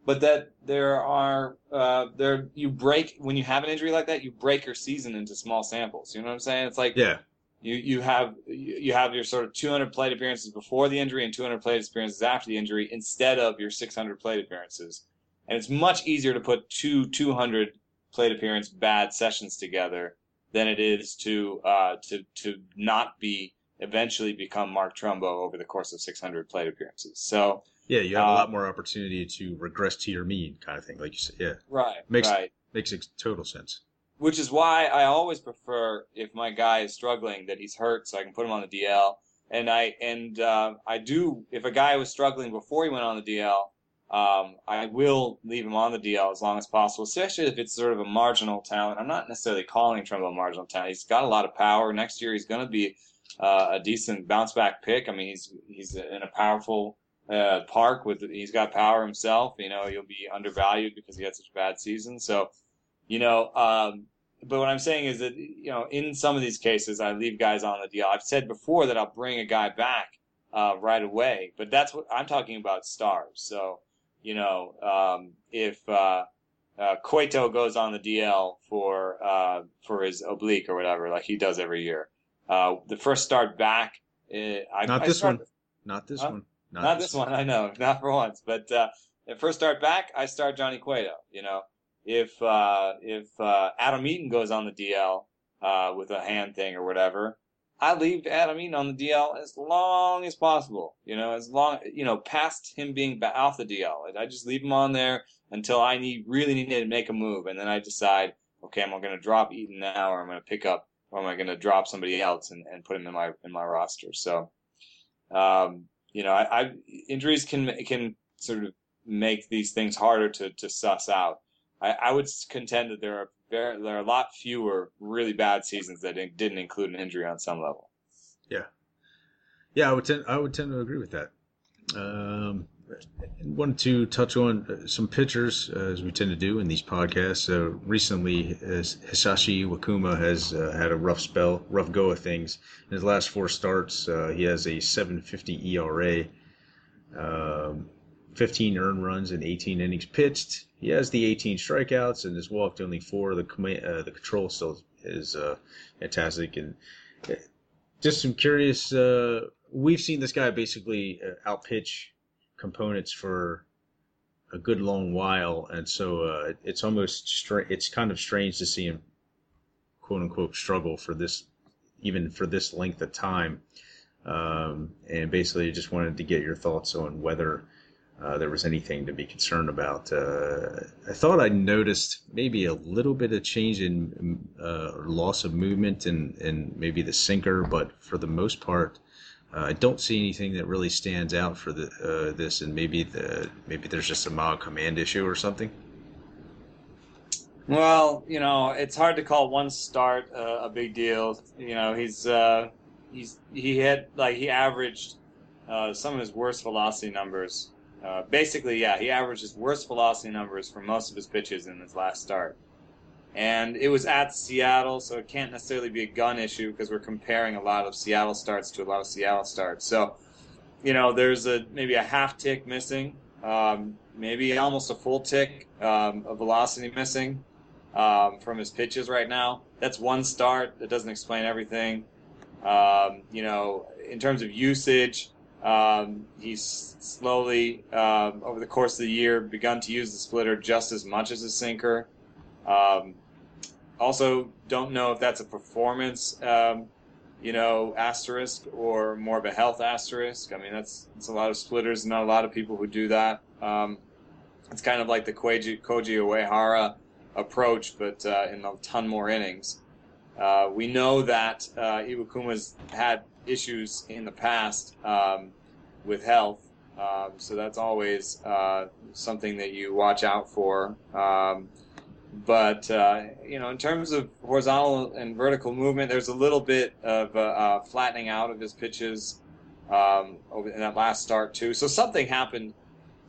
[SPEAKER 2] but that there are, uh, there, you break, when you have an injury like that, you break your season into small samples. You know what I'm saying? It's like,
[SPEAKER 1] yeah.
[SPEAKER 2] You, you have you have your sort of 200 plate appearances before the injury and 200 plate appearances after the injury instead of your 600 plate appearances, and it's much easier to put two 200 plate appearance bad sessions together than it is to uh, to to not be eventually become Mark Trumbo over the course of 600 plate appearances. So
[SPEAKER 1] yeah, you have uh, a lot more opportunity to regress to your mean, kind of thing, like you said. Yeah,
[SPEAKER 2] right.
[SPEAKER 1] Makes
[SPEAKER 2] right.
[SPEAKER 1] makes total sense.
[SPEAKER 2] Which is why I always prefer if my guy is struggling that he's hurt, so I can put him on the DL. And I and uh, I do if a guy was struggling before he went on the DL, um, I will leave him on the DL as long as possible, especially if it's sort of a marginal talent. I'm not necessarily calling Trumbo a marginal talent. He's got a lot of power. Next year, he's going to be uh, a decent bounce back pick. I mean, he's he's in a powerful uh, park with he's got power himself. You know, he'll be undervalued because he had such a bad season. So, you know, um, but what I'm saying is that you know, in some of these cases, I leave guys on the DL. I've said before that I'll bring a guy back uh, right away, but that's what I'm talking about stars. So you know, um, if uh, uh, Cueto goes on the DL for uh, for his oblique or whatever, like he does every year, uh, the first start back. Uh, I,
[SPEAKER 1] not
[SPEAKER 2] I
[SPEAKER 1] this one. Not this one.
[SPEAKER 2] Not, not this, one. one. I know, *laughs* not for once. But uh, the first start back, I start Johnny Cueto. You know, if uh, if uh, Adam Eaton goes on the DL uh, with a hand thing or whatever, I leave Adam Eaton on the DL as long as possible. You know, as long you know, past him being off the DL, I just leave him on there until I need really need to make a move, and then I decide, okay, am I going to drop Eaton now, or I'm going to pick up, or am I going to drop somebody else and, and put him in my in my roster? So, um, you know, I, I injuries can can sort of make these things harder to to suss out. I, I would contend that there are there, there are a lot fewer really bad seasons that didn't include an injury on some level.
[SPEAKER 1] Yeah, yeah, I would tend I would tend to agree with that. Um, wanted to touch on uh, some pitchers uh, as we tend to do in these podcasts. So recently, as Hisashi Iwakuma has uh, had a rough spell, rough go of things. In his last four starts, uh, he has a 7.50 ERA. Um, 15 earned runs in 18 innings pitched. He has the 18 strikeouts and has walked only four. The uh, the control still is uh, fantastic. And uh, just some curious. Uh, we've seen this guy basically uh, outpitch components for a good long while, and so uh, it's almost it's kind of strange to see him quote unquote struggle for this even for this length of time. um, and basically just wanted to get your thoughts on whether uh, there was anything to be concerned about. Uh, I thought I noticed maybe a little bit of change in uh, loss of movement and in maybe the sinker, but for the most part, uh, I don't see anything that really stands out for the, uh, this, and maybe the maybe there's just a mild command issue or something.
[SPEAKER 2] Well, you know, it's hard to call one start a big deal. You know, he's he's he had like he averaged some of his worst velocity numbers uh, basically, yeah, he averaged his worst velocity numbers for most of his pitches in his last start. And it was at Seattle, so it can't necessarily be a gun issue because we're comparing a lot of Seattle starts to a lot of Seattle starts. So, you know, there's a maybe a half tick missing, um, maybe almost a full tick um, of velocity missing um, from his pitches right now. That's one start. That doesn't explain everything. Um, you know, in terms of usage, um, he's slowly, um, over the course of the year, begun to use the splitter just as much as the sinker. Um, also, don't know if that's a performance, um, you know, asterisk or more of a health asterisk. I mean, that's, that's a lot of splitters, and not a lot of people who do that. Um, it's kind of like the Koji, Koji Uehara approach, but uh, in a ton more innings. Uh, we know that uh, Iwakuma's had issues in the past um, with health. Um, so that's always uh, something that you watch out for. Um, but uh, you know, in terms of horizontal and vertical movement, there's a little bit of uh, uh flattening out of his pitches um, over in that last start too. So something happened.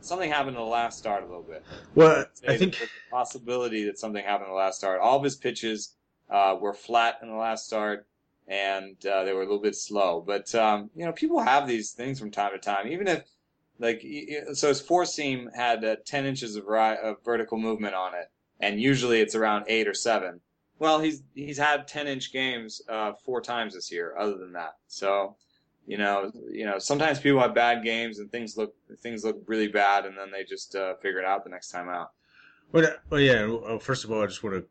[SPEAKER 2] Something happened in the last start a little bit.
[SPEAKER 1] Well, I think
[SPEAKER 2] the possibility that something happened in the last start. All of his pitches uh, were flat in the last start and uh, they were a little bit slow. But um, you know, people have these things from time to time. Even if like so, his four seam had uh, ten inches of, ri- of vertical movement on it, and usually it's around eight or seven. Well, he's he's had ten inch games uh, four times this year. Other than that, so you know, you know, sometimes people have bad games and things look things look really bad, and then they just uh, figure it out the next time out.
[SPEAKER 1] Well, well yeah. First of all, I just want to,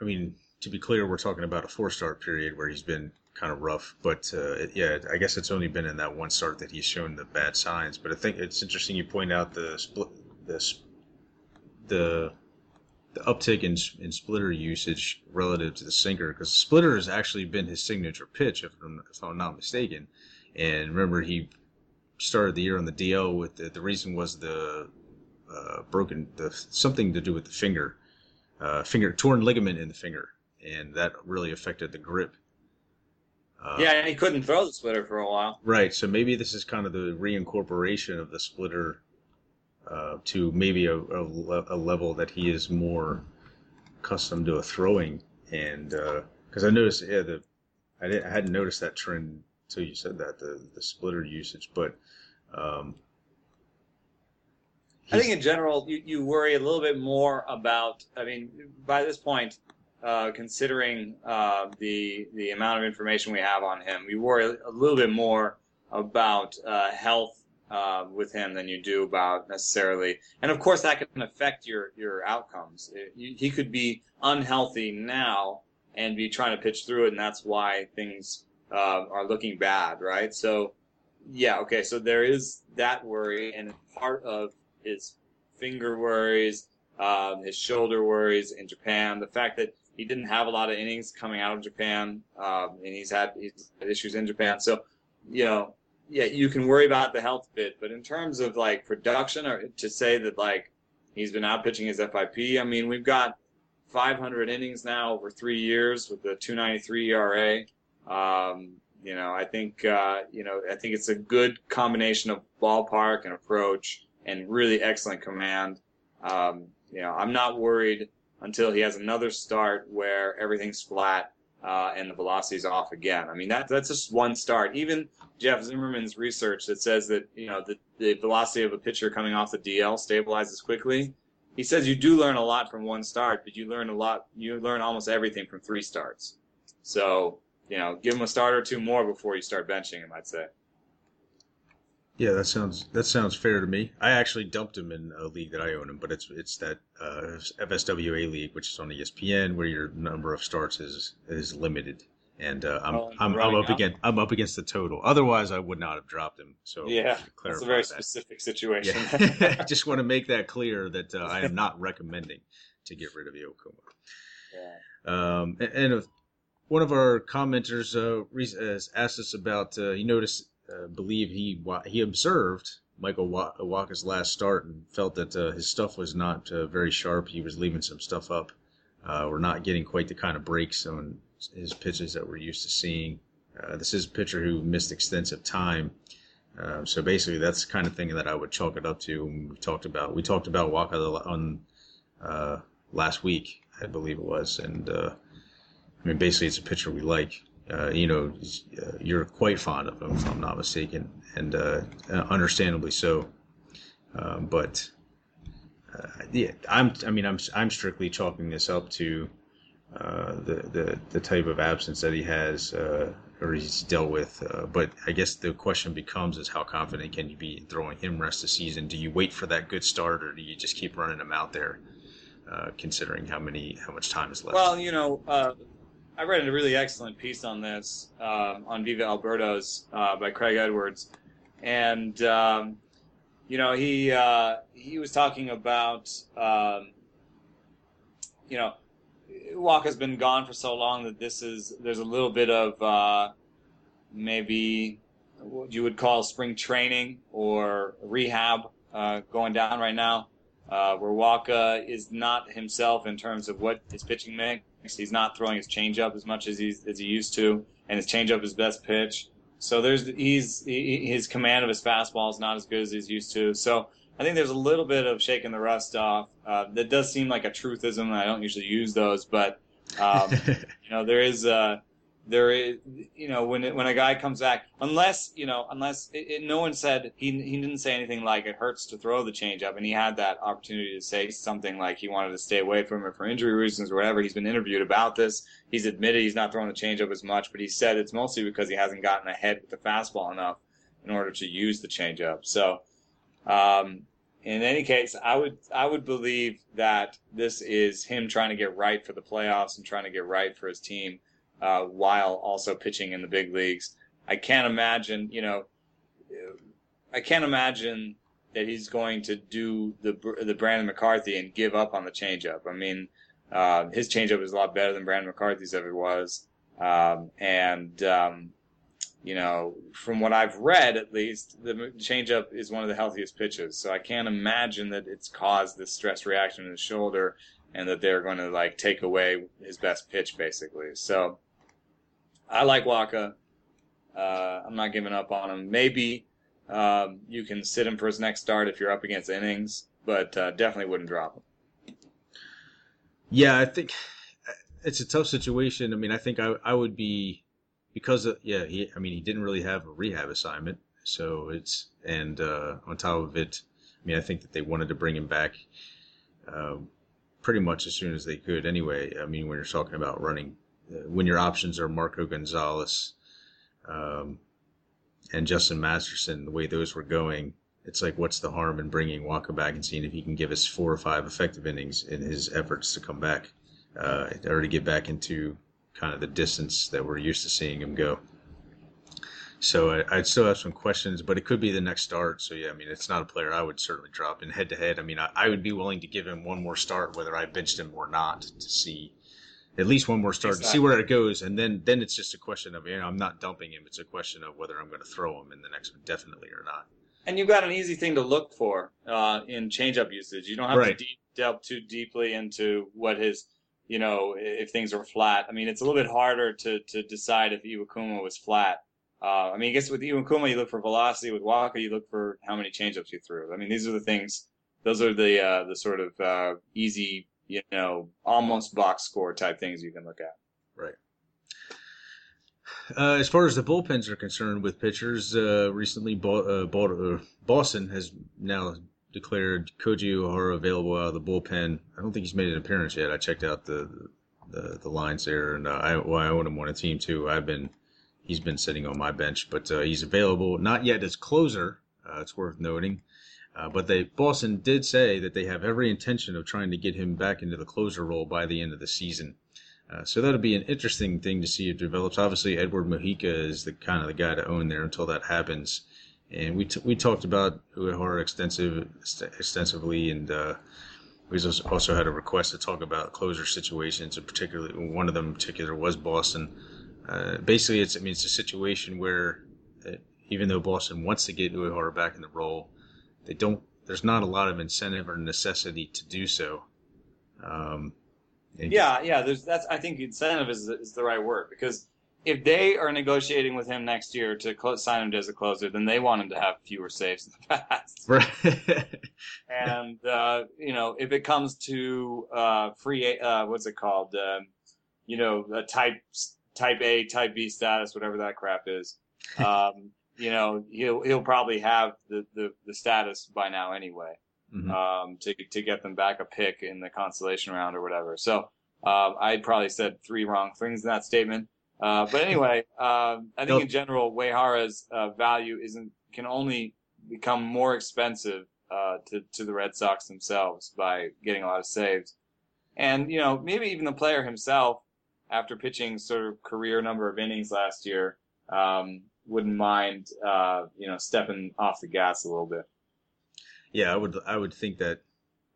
[SPEAKER 1] I mean, to be clear, we're talking about a four start period where he's been kind of rough. But uh, yeah, I guess it's only been in that one start that he's shown the bad signs. But I think it's interesting you point out the split, the the the uptick in, in splitter usage relative to the sinker because the splitter has actually been his signature pitch, if I'm, if I'm not mistaken. And remember, he started the year on the DL with the, the reason was the uh, broken the something to do with the finger, uh, finger torn ligament in the finger, and that really affected the grip
[SPEAKER 2] uh, yeah, and he couldn't throw the splitter for a while.
[SPEAKER 1] Right. So maybe this is kind of the reincorporation of the splitter uh, to maybe a, a, a, level that he is more accustomed to a throwing. And because uh, I noticed, yeah, the I, didn't, I hadn't noticed that trend until you said that the the splitter usage, but. Um,
[SPEAKER 2] I think in general, you, you worry a little bit more about. I mean, by this point, uh, considering uh, the the amount of information we have on him. We worry a little bit more about uh, health uh, with him than you do about necessarily, and of course that can affect your your outcomes. It, you, he could be unhealthy now and be trying to pitch through it, and that's why things uh, are looking bad, right? So, yeah, okay, so there is that worry, and part of his finger worries. Um, his shoulder worries in Japan, the fact that he didn't have a lot of innings coming out of Japan, um, and he's had, he's had issues in Japan. So, you know, yeah, you can worry about the health bit, but in terms of like production, or to say that like he's been out pitching his FIP, I mean, we've got 500 innings now over three years with the 293 ERA. Um, you know, I think uh, you know, I think it's a good combination of ballpark and approach and really excellent command. Um, you know, I'm not worried until he has another start where everything's flat uh, and the velocity's off again. I mean, that that's just one start. Even Jeff Zimmerman's research that says that you know the, the velocity of a pitcher coming off the DL stabilizes quickly. He says you do learn a lot from one start, but you learn a lot. You learn almost everything from three starts. So you know, give him a start or two more before you start benching him. I'd say.
[SPEAKER 1] Yeah, that sounds that sounds fair to me. I actually dumped him in a league that I own him, but it's it's that uh, FSWA league, which is on ESPN, where your number of starts is is limited, and uh, I'm oh, I'm, I'm up against I'm up against the total. Otherwise, I would not have dropped him. So
[SPEAKER 2] yeah, that's a very that. specific situation.
[SPEAKER 1] Yeah. *laughs* *laughs* I just want to make that clear that uh, I am not recommending to get rid of Iwakuma. Yeah. Um, and, and one of our commenters uh, has asked us about. Uh, he noticed, uh, believe he he observed Michael Wacha's last start and felt that uh, his stuff was not uh, very sharp. He was leaving some stuff up. Uh, we're not getting quite the kind of breaks on his pitches that we're used to seeing. Uh, this is a pitcher who missed extensive time. Uh, so basically, that's the kind of thing that I would chalk it up to. We talked about we talked about Wacha on last week, I believe it was, and I mean basically it's a pitcher we like. Uh, you know, uh, you're quite fond of him, if I'm not mistaken, and uh, understandably so. Um, but uh, yeah, I'm. I mean, I'm. I'm strictly chalking this up to uh, the the the type of absence that he has uh, or he's dealt with. but I guess the question becomes: is how confident can you be in throwing him rest of the season? Do you wait for that good start, or do you just keep running him out there? considering how many how much time is left.
[SPEAKER 2] Well, you know, I read a really excellent piece on this um, on Viva El Birdos uh, by Craig Edwards, and um, you know he uh, he was talking about um, you know Wacha's been gone for so long that this is there's a little bit of uh, maybe what you would call spring training or rehab uh, going down right now, uh, where Wacha is not himself in terms of what his pitching makes He's not throwing his changeup as much as he's as he used to, and his changeup is best pitch. So there's he's he, his command of his fastball is not as good as he's used to. So I think there's a little bit of shaking the rust off. Uh, that does seem like a truthism. I don't usually use those, but um, *laughs* you know there is uh, there is you know when it, when a guy comes back unless you know unless it, it, no one said he he didn't say anything like it hurts to throw the changeup and he had that opportunity to say something like he wanted to stay away from it for injury reasons or whatever. He's been interviewed about this. He's admitted he's not throwing the changeup as much but he said it's mostly because he hasn't gotten ahead with the fastball enough in order to use the changeup so um, in any case I would I would believe that this is him trying to get right for the playoffs and trying to get right for his team uh, while also pitching in the big leagues. I can't imagine, you know, I can't imagine that he's going to do the the Brandon McCarthy and give up on the changeup. I mean, uh, his changeup is a lot better than Brandon McCarthy's ever was, um, and um, you know, from what I've read, at least, the changeup is one of the healthiest pitches. So I can't imagine that it's caused this stress reaction in the shoulder, and that they're going to like take away his best pitch, basically. So I like Wacha. Uh, I'm not giving up on him. Maybe um, you can sit him for his next start if you're up against innings, but uh, definitely wouldn't drop him.
[SPEAKER 1] Yeah, I think it's a tough situation. I mean, I think I, I would be because of, yeah, he, I mean, he didn't really have a rehab assignment, so it's and uh, on top of it, I mean, I think that they wanted to bring him back uh, pretty much as soon as they could. Anyway, I mean, when you're talking about running when your options are Marco Gonzales um, and Justin Masterson, the way those were going, it's like, what's the harm in bringing Wacha back and seeing if he can give us four or five effective innings in his efforts to come back, uh, or to get back into kind of the distance that we're used to seeing him go. So I, would still have some questions, but it could be the next start. So yeah, I mean, it's not a player I would certainly drop in head to head. I mean, I, I would be willing to give him one more start, whether I benched him or not, to see at least one more start exactly. to see where it goes, and then then it's just a question of you know I'm not dumping him. It's a question of whether I'm going to throw him in the next one definitely or not.
[SPEAKER 2] And you've got an easy thing to look for uh, in changeup usage. You don't have right. to delve too deeply into what his you know if things are flat. I mean, it's a little bit harder to to decide if Iwakuma was flat. Uh, I mean, I guess with Iwakuma you look for velocity. With Wacha, you look for how many changeups you threw. I mean, these are the things. Those are the uh, the sort of uh, easy you know, almost box score type things you can look at.
[SPEAKER 1] Right. Uh, as far as the bullpens are concerned with pitchers, uh, recently Bo- uh, uh Boston has now declared Koji Uehara available out of the bullpen. I don't think he's made an appearance yet. I checked out the the, the lines there, and uh, I, well, I own him on a team too. I've been he's been sitting on my bench, but uh, he's available. Not yet as closer. it's worth noting. Uh, but they Boston did say that they have every intention of trying to get him back into the closer role by the end of the season. Uh, so that'll be an interesting thing to see if it develops. Obviously, Edward Mujica is the kind of the guy to own there until that happens. And we t- we talked about Uehara extensive extensively, and uh, we also had a request to talk about closer situations, and particularly one of them in particular was Boston. Uh, basically, it's I mean it's a situation where uh, even though Boston wants to get Uehara back in the role, they don't. There's not a lot of incentive or necessity to do so. Um,
[SPEAKER 2] yeah, yeah. There's that's. I think incentive is is the right word because if they are negotiating with him next year to close, sign him as a closer, then they want him to have fewer saves in the *laughs* past.
[SPEAKER 1] Right.
[SPEAKER 2] and uh, you know, if it comes to uh, free, uh, what's it called? Um, you know, a type type A, type B status, whatever that crap is. Um, you know, he'll he'll probably have the, the, the status by now anyway mm-hmm. um, to to get them back a pick in the consolation round or whatever. So uh, I probably said three wrong things in that statement. Uh, but anyway, uh, *laughs* I think in general, Uehara's uh, value isn't can only become more expensive uh, to to the Red Sox themselves by getting a lot of saves, and you know maybe even the player himself, after pitching sort of career number of innings last year, um, wouldn't mind uh, you know stepping off the gas a little bit
[SPEAKER 1] yeah, I would I would think that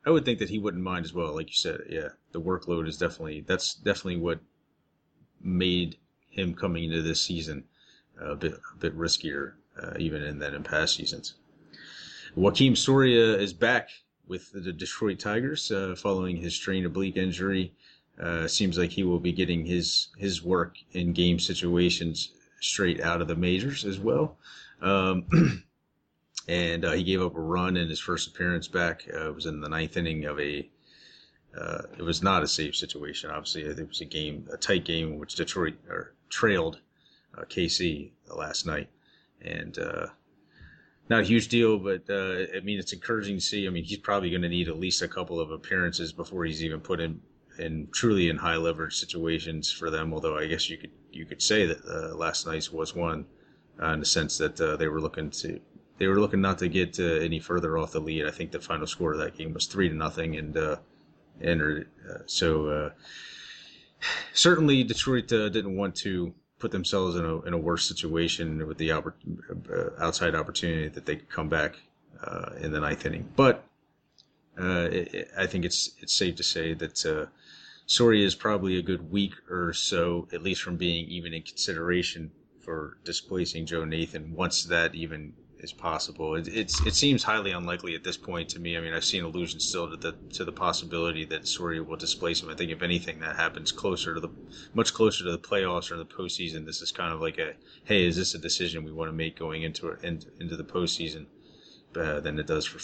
[SPEAKER 1] I would think that he wouldn't mind as well. Like you said, yeah, the workload is definitely that's definitely what made him coming into this season a bit a bit riskier, uh, even in that in past seasons. Joakim Soria is back with the Detroit Tigers uh, following his strained oblique injury. Uh, seems like he will be getting his his work in game situations straight out of the majors as well. Um, *clears throat* and uh, he gave up a run in his first appearance back. Uh, it was in the ninth inning of a. Uh, it was not a safe situation. Obviously, it was a game, a tight game, in which Detroit or trailed uh, KC last night, and uh, not a huge deal. But uh, I mean, it's encouraging to see. I mean, he's probably going to need at least a couple of appearances before he's even put in in truly in high leverage situations for them. Although I guess you could you could say that last night's was one. in the sense that they were looking to they were looking not to get uh, any further off the lead. I think the final score of that game was three to nothing, and uh, and uh, so uh, certainly Detroit uh, didn't want to put themselves in a in a worse situation with the oppor- uh, outside opportunity that they could come back in the ninth inning. But it, I think it's it's safe to say that. Soria is probably a good week or so, at least from being even in consideration for displacing Joe Nathan once that even is possible. It, it's it seems highly unlikely at this point to me. I mean, I've seen allusions still to the to the possibility that Soria will displace him. I think if anything, that happens closer to the much closer to the playoffs or the postseason. This is kind of like a hey, is this a decision we want to make going into it into, into the postseason? Uh, than it does for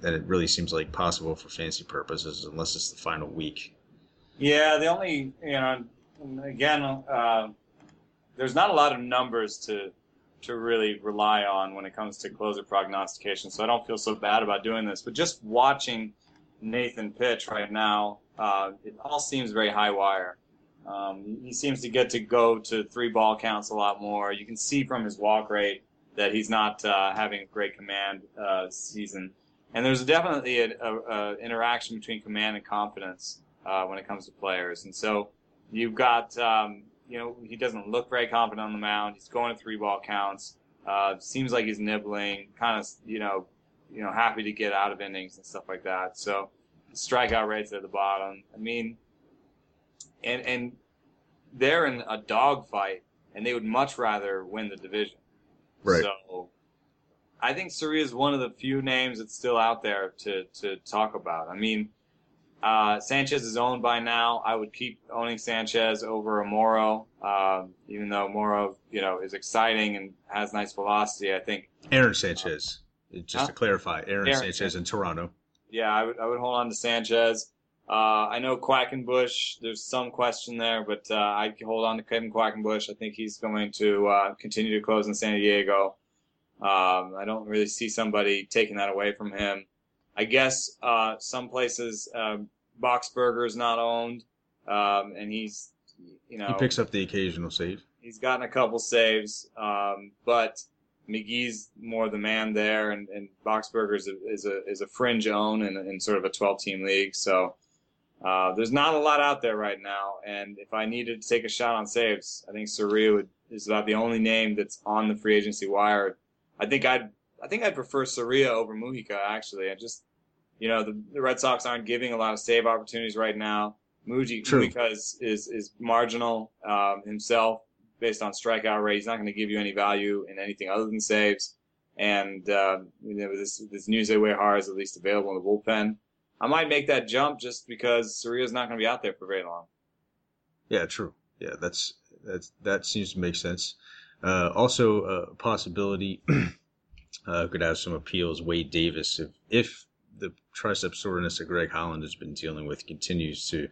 [SPEAKER 1] than it really seems like possible for fancy purposes, unless it's the final week.
[SPEAKER 2] Yeah, the only you know, again, uh, there's not a lot of numbers to to really rely on when it comes to closer prognostication. So I don't feel so bad about doing this. But just watching Nathan pitch right now, uh, it all seems very high wire. Um, he seems to get to go to three ball counts a lot more. You can see from his walk rate that he's not uh, having a great command uh, season. And there's definitely an interaction between command and confidence uh, when it comes to players. And so you've got um, you know, he doesn't look very confident on the mound. He's going to three ball counts. Uh, seems like he's nibbling, kind of, you know, you know, happy to get out of innings and stuff like that. So strikeout rates at the bottom. I mean, and and they're in a dogfight, and they would much rather win the division.
[SPEAKER 1] Right.
[SPEAKER 2] So I think Soria is one of the few names that's still out there to to talk about. I mean, uh, Sanchez is owned by now. I would keep owning Sanchez over a Morrow, um, even though Morrow, you know, is exciting and has nice velocity. I think
[SPEAKER 1] Aaron Sanchez. Uh, just huh? to clarify, Aaron, Aaron Sanchez in Toronto.
[SPEAKER 2] Yeah, I would I would hold on to Sanchez. Uh, I know Quackenbush. There's some question there, but uh, I'd hold on to Kevin Quackenbush. I think he's going to uh, continue to close in San Diego. Um, I don't really see somebody taking that away from him. I guess uh, some places um, Boxberger is not owned, um, and he's you know
[SPEAKER 1] he picks up the occasional save.
[SPEAKER 2] He's gotten a couple saves, um, but McGee's more the man there, and, and Boxberger is a, is a is a fringe own in, in sort of a 12 team league. So Uh, there's not a lot out there right now, and if I needed to take a shot on saves, I think Soria would, is about the only name that's on the free agency wire. I think I'd I think I'd prefer Soria over Mujica actually. I just you know the, the Red Sox aren't giving a lot of save opportunities right now. Muji because is is, marginal um, himself based on strikeout rate. He's not going to give you any value in anything other than saves. And uh, you know, this this Uehara is at least available in the bullpen. I might make that jump just because Soria's not going to be out there for very long.
[SPEAKER 1] Yeah, true. Yeah, that's that's that seems to make sense. Uh, also, a uh, possibility *clears throat* uh, could have some appeals. Wade Davis, if if the tricep soreness that Greg Holland has been dealing with continues to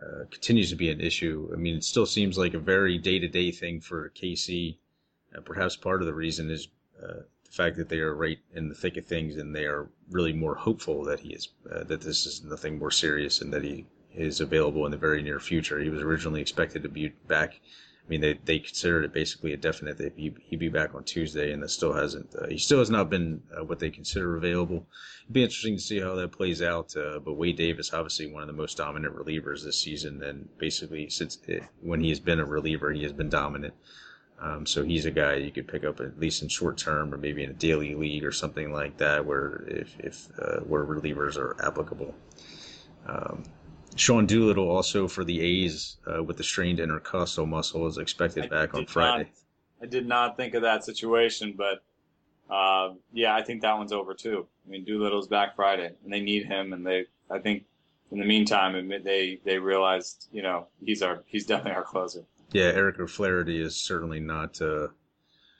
[SPEAKER 1] uh, continues to be an issue. I mean, it still seems like a very day to day thing for KC. Uh, perhaps part of the reason is uh, the fact that they are right in the thick of things and they are really more hopeful that he is uh, that this is nothing more serious and that he is available in the very near future. He was originally expected to be back. I mean, they, they considered it basically a definite that he, he'd be back on Tuesday, and that still hasn't. Uh, he still has not been uh, what they consider available. It'd be interesting to see how that plays out. Uh, but Wade Davis, obviously one of the most dominant relievers this season, and basically since it, when he has been a reliever, he has been dominant. Um, so he's a guy you could pick up at least in short term, or maybe in a daily league or something like that, where if, if uh, where relievers are applicable. Um, Sean Doolittle also for the A's uh, with the strained intercostal muscle is expected I back on Friday.
[SPEAKER 2] Not, I did not think of that situation, but uh, yeah, I think that one's over too. I mean, Doolittle's back Friday, and they need him, and they I think in the meantime they they realized you know he's our he's definitely our closer
[SPEAKER 1] yeah, Eric O'Flaherty is certainly not, uh,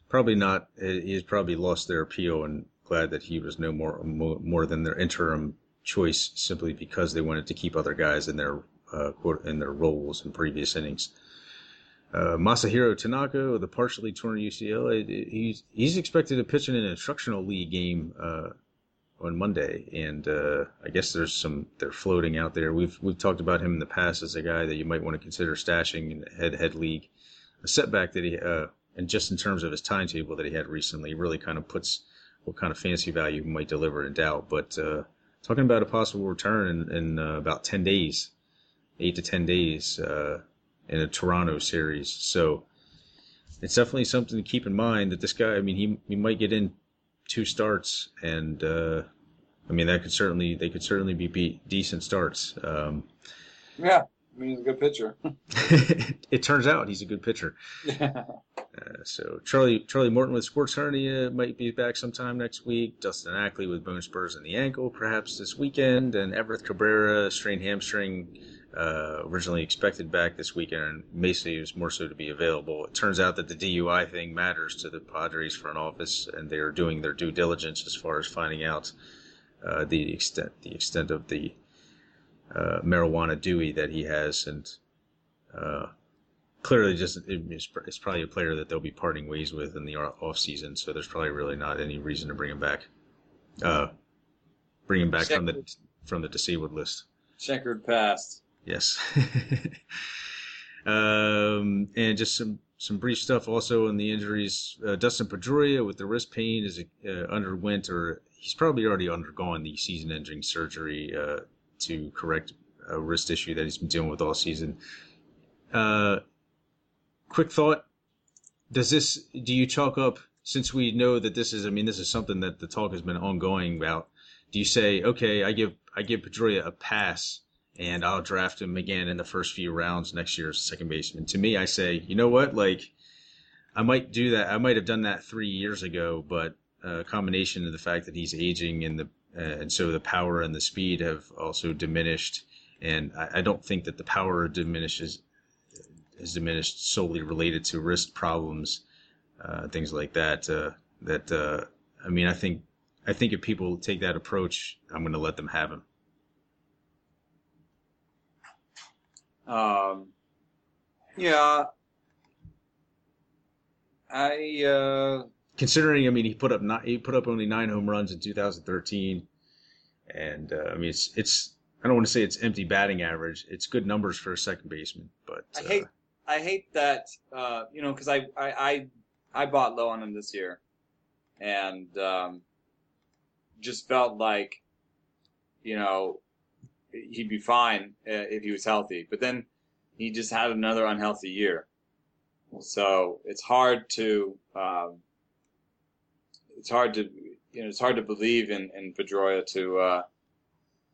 [SPEAKER 1] probably not. He's probably lost their appeal, and glad that he was no more more than their interim choice, simply because they wanted to keep other guys in their uh, in their roles in previous innings. Uh, Masahiro Tanaka a partially torn UCL, he's he's expected to pitch in an instructional league game uh, on Monday, and uh, I guess there's some they're floating out there. We've we've talked about him in the past as a guy that you might want to consider stashing in the head head league. A setback that he uh, and just in terms of his timetable that he had recently really kind of puts what kind of fantasy value he might deliver in doubt. But uh, talking about a possible return in, in uh, about ten days, eight to ten days uh, in a Toronto series, so it's definitely something to keep in mind that this guy. I mean, he he might get in two starts, and uh, I mean that could certainly they could certainly be, be decent starts. Um,
[SPEAKER 2] yeah, I mean he's a good pitcher. *laughs*
[SPEAKER 1] it turns out he's a good pitcher. *laughs* uh, so Charlie Charlie Morton with sports hernia might be back sometime next week. Dustin Ackley with bone spurs in the ankle perhaps this weekend, and Everth Cabrera strained hamstring uh, originally expected back this weekend, and Macy was more so to be available. It turns out that the DUI thing matters to the Padres front office, and they are doing their due diligence as far as finding out uh, the extent the extent of the uh, marijuana Dewey that he has, and uh, clearly just it's, it's, probably a player that they'll be parting ways with in the off season. So there's probably really not any reason to bring him back. Uh, bring him back from the from the disabled list.
[SPEAKER 2] Checkered past.
[SPEAKER 1] Yes. *laughs* um, and just some some brief stuff also on the injuries. Uh, Dustin Pedroia with the wrist pain is uh, underwent or he's probably already undergone the season-ending surgery uh, to correct a wrist issue that he's been dealing with all season. Uh, quick thought: Does this? Do you chalk up? Since we know that this is, I mean, this is something that the talk has been ongoing about. Do you say, okay, I give I give Pedroia a pass and I'll draft him again in the first few rounds next year as second baseman. To me, I say, you know what? Like, I might do that. I might have done that three years ago, but a combination of the fact that he's aging and the uh, and so the power and the speed have also diminished. And I, I don't think that the power diminishes is diminished solely related to wrist problems, uh, things like that. Uh, that uh, I mean, I think I think if people take that approach, I'm going to let them have him.
[SPEAKER 2] Um, yeah, I uh,
[SPEAKER 1] considering. I mean, he put up not, he put up only nine home runs in 2013, and uh, I mean, it's it's. I don't want to say it's empty batting average. It's good numbers for a second baseman, but
[SPEAKER 2] I hate uh, I hate that uh, you know because I, I I I bought low on him this year, and um, just felt like you know he'd be fine uh, if he was healthy. But then he just had another unhealthy year, so it's hard to um, it's hard to you know it's hard to believe in in Pedroia to uh,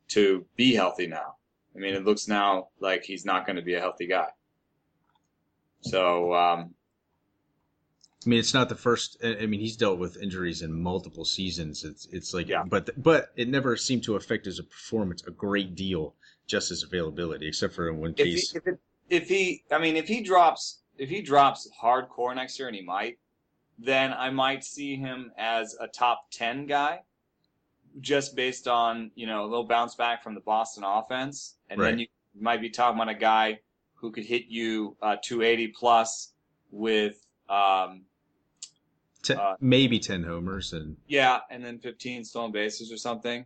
[SPEAKER 2] to be healthy now. I mean, it looks now like he's not going to be a healthy guy. So um,
[SPEAKER 1] I mean, it's not the first. I mean, he's dealt with injuries in multiple seasons. It's it's like,
[SPEAKER 2] Yeah.
[SPEAKER 1] but but it never seemed to affect his performance a great deal, just his availability, except for in one
[SPEAKER 2] if he,
[SPEAKER 1] case.
[SPEAKER 2] if, it, if he, I mean, if he drops, if he drops hardcore next year, and he might, then I might see him as a top ten guy, just based on you know a little bounce back from the Boston offense, and then you might be talking about a guy who could hit you uh, 280 plus with. Um,
[SPEAKER 1] Ten,
[SPEAKER 2] uh,
[SPEAKER 1] maybe ten homers, and
[SPEAKER 2] Yeah, and then 15 stolen bases or something,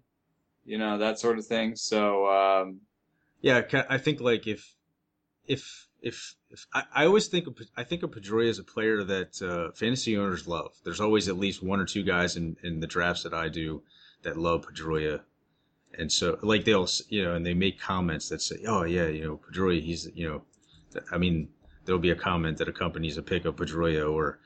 [SPEAKER 2] you know that sort of thing. So um,
[SPEAKER 1] yeah, I think like if if if if I, I always think of I think of Pedroia as a player that uh, fantasy owners love. There's always at least one or two guys in in the drafts that I do that love Pedroia. And so, like they'll, you know, and they make comments that say, "Oh yeah, you know, Pedroia, he's, you know, I mean, there'll be a comment that accompanies a pick of Pedroia or,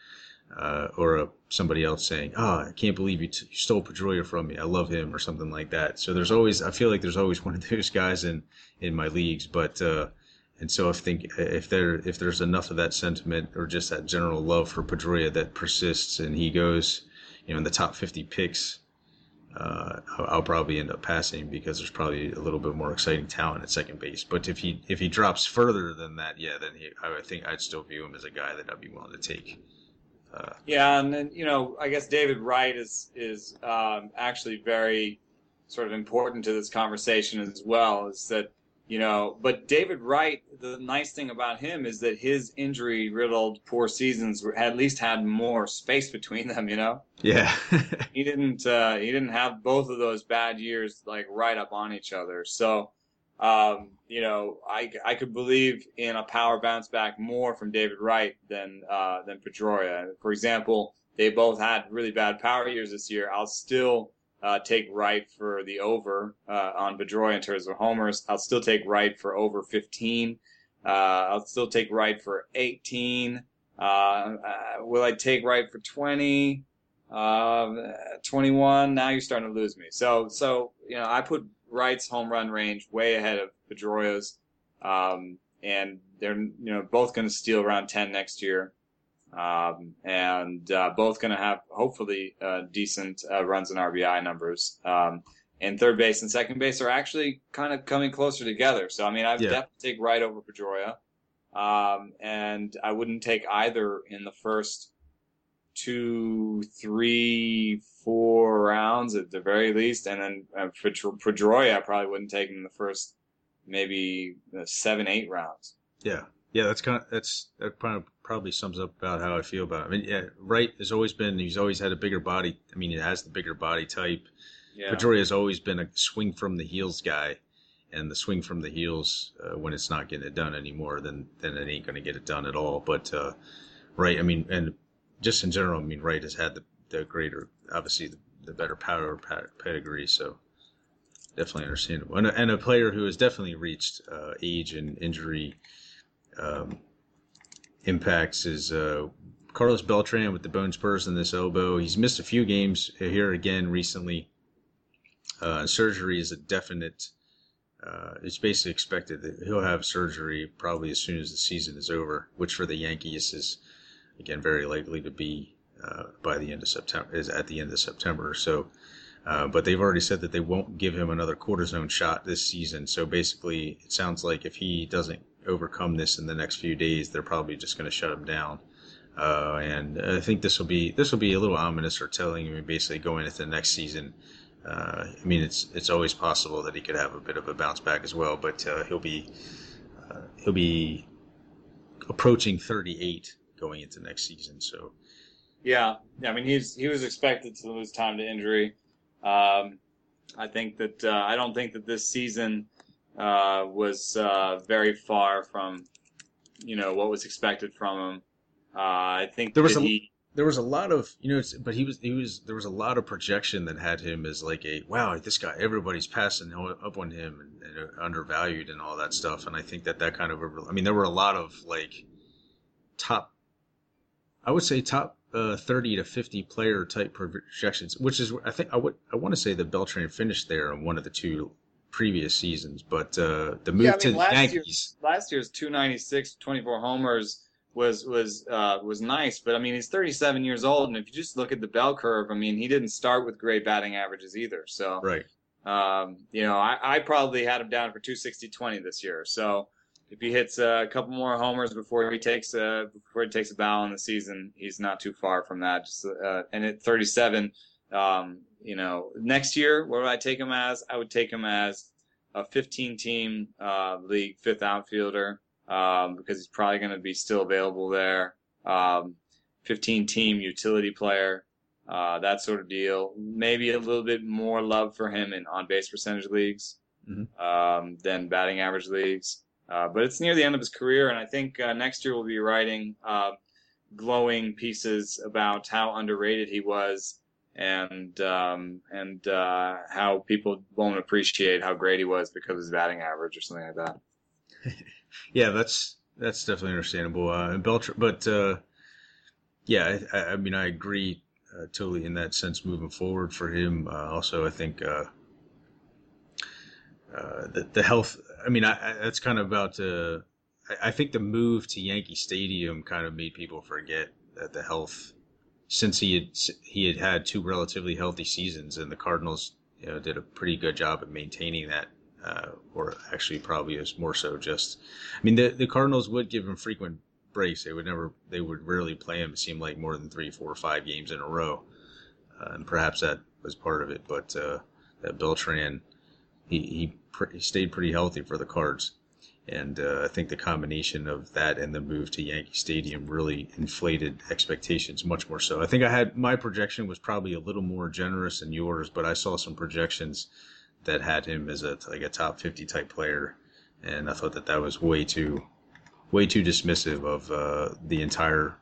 [SPEAKER 1] uh, or a, somebody else saying, "Oh, I can't believe you, t- you stole Pedroia from me. I love him," or something like that. So there's always, I feel like there's always one of *laughs* those guys in in my leagues. But uh, and so I think if there if there's enough of that sentiment or just that general love for Pedroia that persists and he goes, you know, in the top 50 picks uh, I'll, probably end up passing because there's probably a little bit more exciting talent at second base. But if he if he drops further than that, yeah, then he, I think I'd still view him as a guy that I'd be willing to take. Uh,
[SPEAKER 2] Yeah, and then you know, I guess David Wright is is um, actually very sort of important to this conversation as well. Is that you know, but David Wright, the nice thing about him is that his injury riddled poor seasons were- at least had more space between them. You know,
[SPEAKER 1] yeah, *laughs*
[SPEAKER 2] he didn't uh, he didn't have both of those bad years like right up on each other. So. Um, you know, I, I could believe in a power bounce back more from David Wright than uh, than Pedroia. For example, they both had really bad power years this year. I'll still uh, take Wright for the over uh, on Pedroia in terms of homers. I'll still take Wright for over 15. Uh, I'll still take Wright for 18. Uh, uh, will I take Wright for 20? Uh, 21. Now you're starting to lose me. So, so you know, I put Wright's home run range way ahead of Pedroia's, um, and they're you know both going to steal around 10 next year um, and uh, both going to have hopefully uh, decent uh, runs and RBI numbers. Um, and third base and second base are actually kind of coming closer together. So I mean, I'd
[SPEAKER 1] Yeah.
[SPEAKER 2] definitely take Wright over Pedroia, um, and I wouldn't take either in the first two, three, four rounds at the very least. And then uh, Pedro- Pedroia, I probably wouldn't take him in the first maybe uh, seven, eight rounds.
[SPEAKER 1] yeah, yeah. That's kind of that's that kind of probably sums up about how I feel about him. I mean, yeah, Wright has always been he's always had a bigger body. I mean, he has the bigger body type.
[SPEAKER 2] Yeah.
[SPEAKER 1] Pedroia has always been a swing from the heels guy, and the swing from the heels uh, when it's not getting it done anymore, then then it ain't going to get it done at all. But uh, right, I mean, and just in general, I mean, Wright has had the, the greater, obviously the, the better power pedigree, so definitely understandable. And a, and a player who has definitely reached uh, age and injury um, impacts is uh, Carlos Beltran with the bone spurs in this elbow. He's missed a few games here again recently. Uh, surgery is a definite. Uh, it's basically expected that he'll have surgery probably as soon as the season is over, which for the Yankees is again very likely to be uh, by the end of September. Is at the end of September. So, uh, but they've already said that they won't give him another cortisone shot this season. So basically, it sounds like if he doesn't overcome this in the next few days, they're probably just going to shut him down. Uh, and I think this will be this will be a little ominous or telling. I mean, basically going into the next season. Uh, I mean, it's it's always possible that he could have a bit of a bounce back as well, but uh, he'll be uh, he'll be approaching 38 going into next season. So
[SPEAKER 2] Yeah, yeah. I mean, he's he was expected to lose time to injury. Um, I think that uh, I don't think that this season uh, was uh, very far from you know what was expected from him. Uh, I think
[SPEAKER 1] There was a-
[SPEAKER 2] he
[SPEAKER 1] there was a lot of you know, but he was he was there was a lot of projection that had him as like a wow, this guy everybody's passing up on him and, and undervalued and all that stuff. And I think that that kind of I mean, there were a lot of like top, I would say top uh, 30 to 50 player type projections, which is I think I would I want to say that Beltran finished there in one of the two previous seasons, but uh, the move yeah, I mean, to the
[SPEAKER 2] last
[SPEAKER 1] Yankees.
[SPEAKER 2] Year, last year's 296, 24 homers was was uh, was nice, but I mean he's 37 years old, and if you just look at the bell curve, I mean he didn't start with great batting averages either. So
[SPEAKER 1] right,
[SPEAKER 2] um, you know I, I probably had him down for 260 20 this year. So if he hits a couple more homers before he takes a before he takes a bow in the season, he's not too far from that. Just uh, and at 37, um, you know, next year where would I take him as? I would take him as a 15 team uh, league fifth outfielder um, because he's probably going to be still available there. Um, 15 team utility player, uh, that sort of deal. Maybe a little bit more love for him in on base percentage leagues mm-hmm. um, than batting average leagues. Uh, but it's near the end of his career, and I think uh, next year we'll be writing uh, glowing pieces about how underrated he was and um, and uh, how people won't appreciate how great he was because of his batting average or something like that. *laughs*
[SPEAKER 1] yeah, that's that's definitely understandable. Uh, and Beltran, but uh, yeah, I, I, mean, I agree uh, totally in that sense. Moving forward for him, uh, also, I think uh, uh, the the health. I mean, I that's kind of about. I, I think the move to Yankee Stadium kind of made people forget that the health, since he had he had had two relatively healthy seasons, and the Cardinals, you know, did a pretty good job at maintaining that uh, or actually probably is more so just. I mean, the the Cardinals would give him frequent breaks. They would never, they would rarely play him. It seemed like more than three, four, five games in a row, uh, and perhaps that was part of it. But uh, that Beltran, he he, he stayed pretty healthy for the Cards. And uh, I think the combination of that and the move to Yankee Stadium really inflated expectations much more so. I think I had my projection was probably a little more generous than yours, but I saw some projections that had him as a like a top 50 type player, and I thought that that was way too way too dismissive of uh, the entire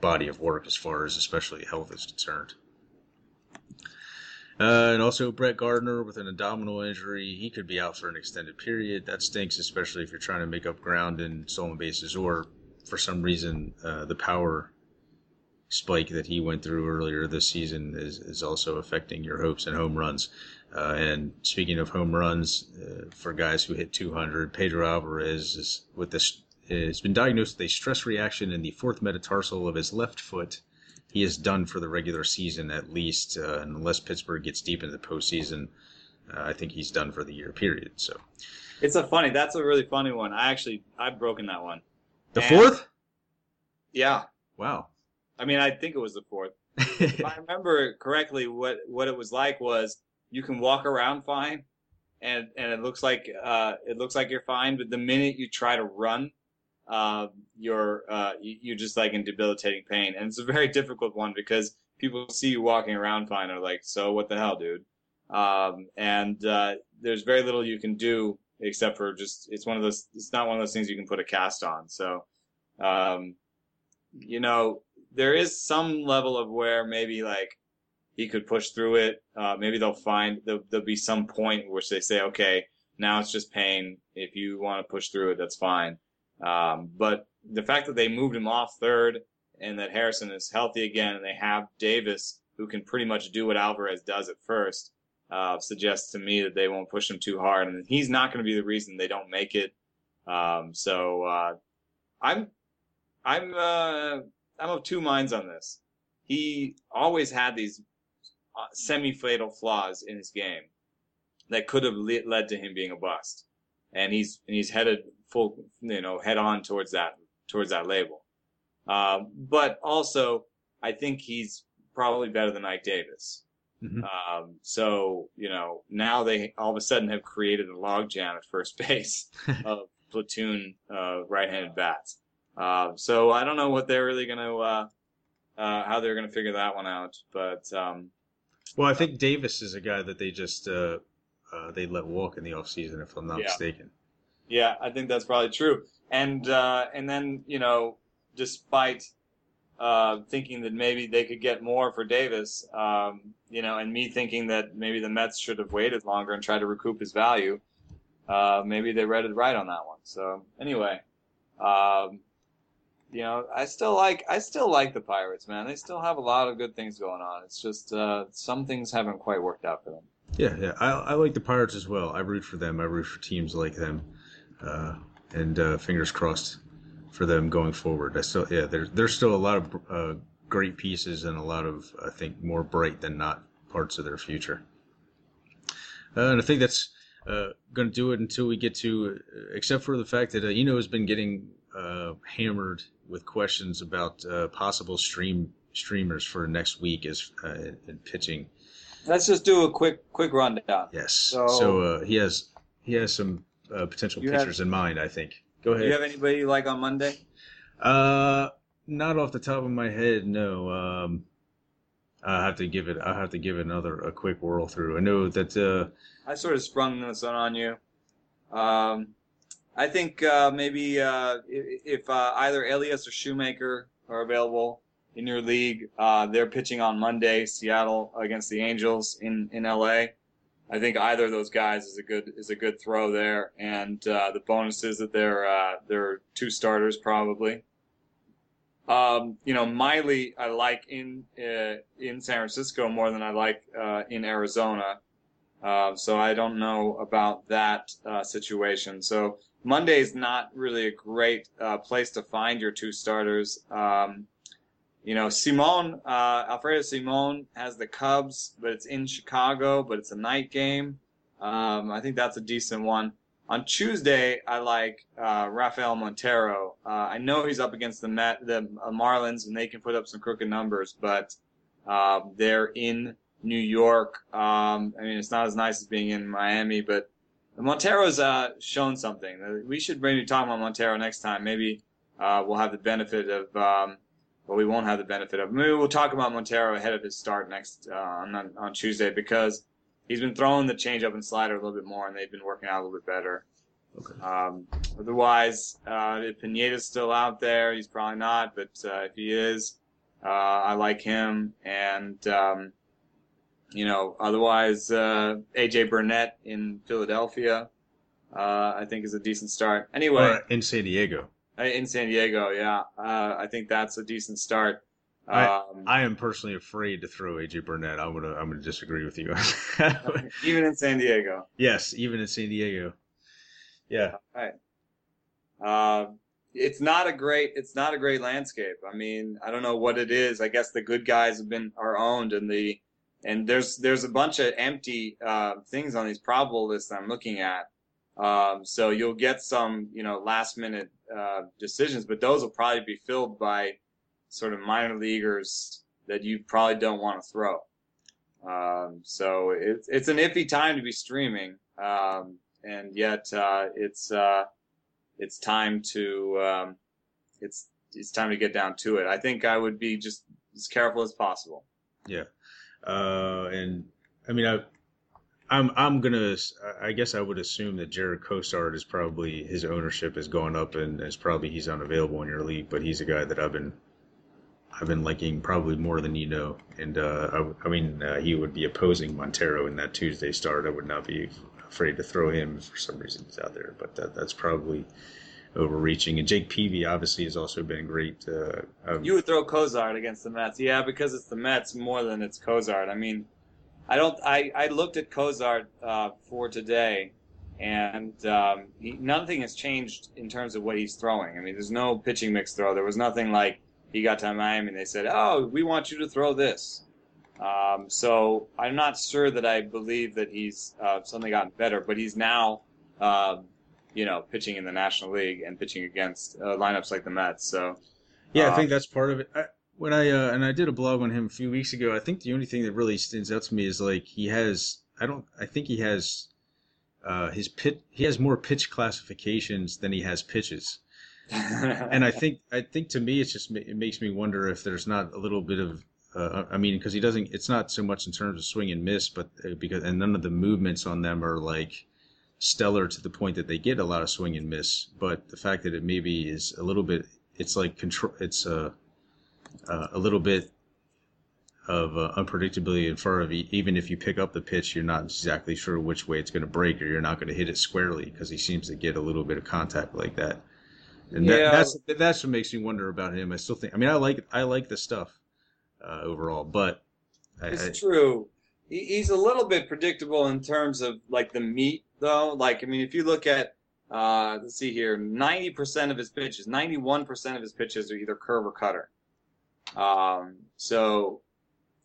[SPEAKER 1] body of work as far as especially health is concerned. Uh, and also Brett Gardner with an abdominal injury, he could be out for an extended period. That stinks, especially if you're trying to make up ground in stolen bases or for some reason uh, the power spike that he went through earlier this season is, is also affecting your hopes and home runs. Uh, and speaking of home runs, uh, for guys who hit 200, Pedro Alvarez is with this has been diagnosed with a stress reaction in the fourth metatarsal of his left foot. He is done for the regular season at least, uh, unless Pittsburgh gets deep into the postseason. Uh, I think he's done for the year. Period. So
[SPEAKER 2] it's a funny. That's a really funny one. I actually I've broken that one.
[SPEAKER 1] The and, fourth?
[SPEAKER 2] Yeah.
[SPEAKER 1] Wow.
[SPEAKER 2] I mean, I think it was the fourth. if I *laughs* remember correctly, what what it was like was you can walk around fine, and and it looks like uh, it looks like you're fine. But the minute you try to run, uh, you're uh, you're just like in debilitating pain, and it's a very difficult one because people see you walking around fine are like, so what the hell, dude? Um, and uh, there's very little you can do except for just it's one of those it's not one of those things you can put a cast on. So, um, you know, there is some level of where maybe like he could push through it. Uh, maybe they'll find there'll, there'll be some point which they say, okay, now it's just pain. If you want to push through it, that's fine. Um, but the fact that they moved him off third and that Harrison is healthy again and they have Davis who can pretty much do what Alvarez does at first uh, suggests to me that they won't push him too hard and he's not going to be the reason they don't make it. Um, so uh, I'm I'm uh, I'm of two minds on this. He always had these uh, semi-fatal flaws in his game that could have le- led to him being a bust, and he's and he's headed full, you know, head on towards that towards that label. Um, but also, I think he's probably better than Ike Davis. Mm-hmm. Um, so you know, now they all of a sudden have created a logjam at first *laughs* base of platoon uh, right-handed bats. Uh, so I don't know what they're really going to, uh, uh, how they're going to figure that one out. But um,
[SPEAKER 1] well, I think Davis is a guy that they just uh, they let walk in the off season, if I'm not yeah. mistaken.
[SPEAKER 2] Yeah, I think that's probably true. And uh, and then you know, despite uh, thinking that maybe they could get more for Davis, um, you know, and me thinking that maybe the Mets should have waited longer and tried to recoup his value. Uh, maybe they read it right on that one. So anyway, um, you know, I still like I still like the Pirates, man. They still have a lot of good things going on. It's just uh, some things haven't quite worked out for them.
[SPEAKER 1] Yeah, yeah. I, I like the Pirates as well. I root for them. I root for teams like them, uh, and uh, fingers crossed for them going forward. I still, yeah, there's there's still a lot of uh, great pieces and a lot of I think more bright than not parts of their future. Uh, and I think that's uh, going to do it until we get to, uh, except for the fact that Eno has been getting hammered with questions about possible stream streamers for next week as in pitching.
[SPEAKER 2] Let's just do a quick quick rundown.
[SPEAKER 1] Yes. So, so he has he has some potential pitchers have, in mind. I think. Go ahead.
[SPEAKER 2] Do you have anybody you like on Monday?
[SPEAKER 1] Uh, not off the top of my head. No. Um, I have to give it. I have to give it another a quick whirl through. I know that. Uh,
[SPEAKER 2] I sort of sprung this one on you. Um, I think uh, maybe uh, if uh, either Elias or Shoemaker are available in your league, uh, they're pitching on Monday, Seattle against the Angels in in LA. I think either of those guys is a good is a good throw there, and uh, the bonus is that they're uh, they're two starters probably. Um, you know, Miley I like in uh, in San Francisco more than I like uh, in Arizona, uh, so I don't know about that uh, situation. So Monday is not really a great place to find your two starters. Um, you know, Simon, uh, Alfredo Simon has the Cubs, but it's in Chicago, but it's a night game. Um, I think that's a decent one. On Tuesday, I like uh, Rafael Montero. Uh, I know he's up against the Met, the uh, Marlins, and they can put up some crooked numbers, but uh, they're in New York. Um, I mean, it's not as nice as being in Miami, but Montero's uh, shown something. We should maybe talk about Montero next time. Maybe uh, we'll have the benefit of um, but we won't have the benefit of. Maybe we'll talk about Montero ahead of his start next uh, on on Tuesday because he's been throwing the changeup and slider a little bit more, and they've been working out a little bit better. Okay. Um, otherwise, uh, if Pineda's still out there, he's probably not. But uh, if he is, uh, I like him. And um, you know, otherwise, uh, AJ Burnett in Philadelphia, uh, I think is a decent start. Anyway,
[SPEAKER 1] in San Diego.
[SPEAKER 2] Uh, in San Diego, yeah, uh, I think that's a decent start.
[SPEAKER 1] Um, I, I am personally afraid to throw AJ Burnett. I'm gonna I'm gonna disagree with you. *laughs*
[SPEAKER 2] even in San Diego.
[SPEAKER 1] Yes, even in San Diego. Yeah.
[SPEAKER 2] Right. Uh, it's not a great it's not a great landscape. I mean, I don't know what it is. I guess the good guys have been are owned, and the and there's there's a bunch of empty uh, things on these probable lists I'm looking at. Um, so you'll get some, you know, last minute uh, decisions, but those will probably be filled by sort of minor leaguers that you probably don't want to throw. Um, so it's it's an iffy time to be streaming, um, and yet uh, it's uh, it's time to um, it's it's time to get down to it. I think I would be just as careful as possible.
[SPEAKER 1] Yeah, uh, and I mean I I'm I'm gonna I guess I would assume that Jared Cosart is probably his ownership has gone up and is probably he's unavailable in your league, but he's a guy that I've been I've been liking probably more than you know, and uh, I, I, mean uh, he would be opposing Montero in that Tuesday start. I would not be afraid to throw him for some reason he's out there, but that that's probably overreaching. And Jake Peavy obviously has also been great. Uh,
[SPEAKER 2] um, you would throw Cosart against the Mets, yeah, because it's the Mets more than it's Cosart. I mean I don't. I, I looked at Cosart uh, for today, and um, he, nothing has changed in terms of what he's throwing. I mean, there's no pitching mix throw. There was nothing like he got to Miami and they said, "Oh, we want you to throw this." Um, so I'm not sure that I believe that he's uh, suddenly gotten better, but he's now, uh, you know, pitching in the National League and pitching against uh, lineups like the Mets. So.
[SPEAKER 1] Yeah, I think uh, that's part of it. I, when I uh, and I did a blog on him a few weeks ago. I think the only thing that really stands out to me is like he has. I don't. I think he has. Uh, his pit. He has more pitch classifications than he has pitches. *laughs* and I think I think to me it's just it makes me wonder if there's not a little bit of uh, I mean because he doesn't it's not so much in terms of swing and miss but uh, because and none of the movements on them are like stellar to the point that they get a lot of swing and miss but the fact that it maybe is a little bit it's like control it's uh uh, a little bit of uh, unpredictability in front of you. Even if you pick up the pitch, you're not exactly sure which way it's going to break, or you're not going to hit it squarely because he seems to get a little bit of contact like that. And
[SPEAKER 2] Yeah.
[SPEAKER 1] that, that's that's what makes me wonder about him. I still think. I mean, I like I like the stuff uh, overall, but I, I,
[SPEAKER 2] It's true. He, he's a little bit predictable in terms of like the meat, though. Like, I mean, if you look at, uh, let's see here, ninety percent of his pitches, ninety-one percent of his pitches are either curve or cutter. Um, so,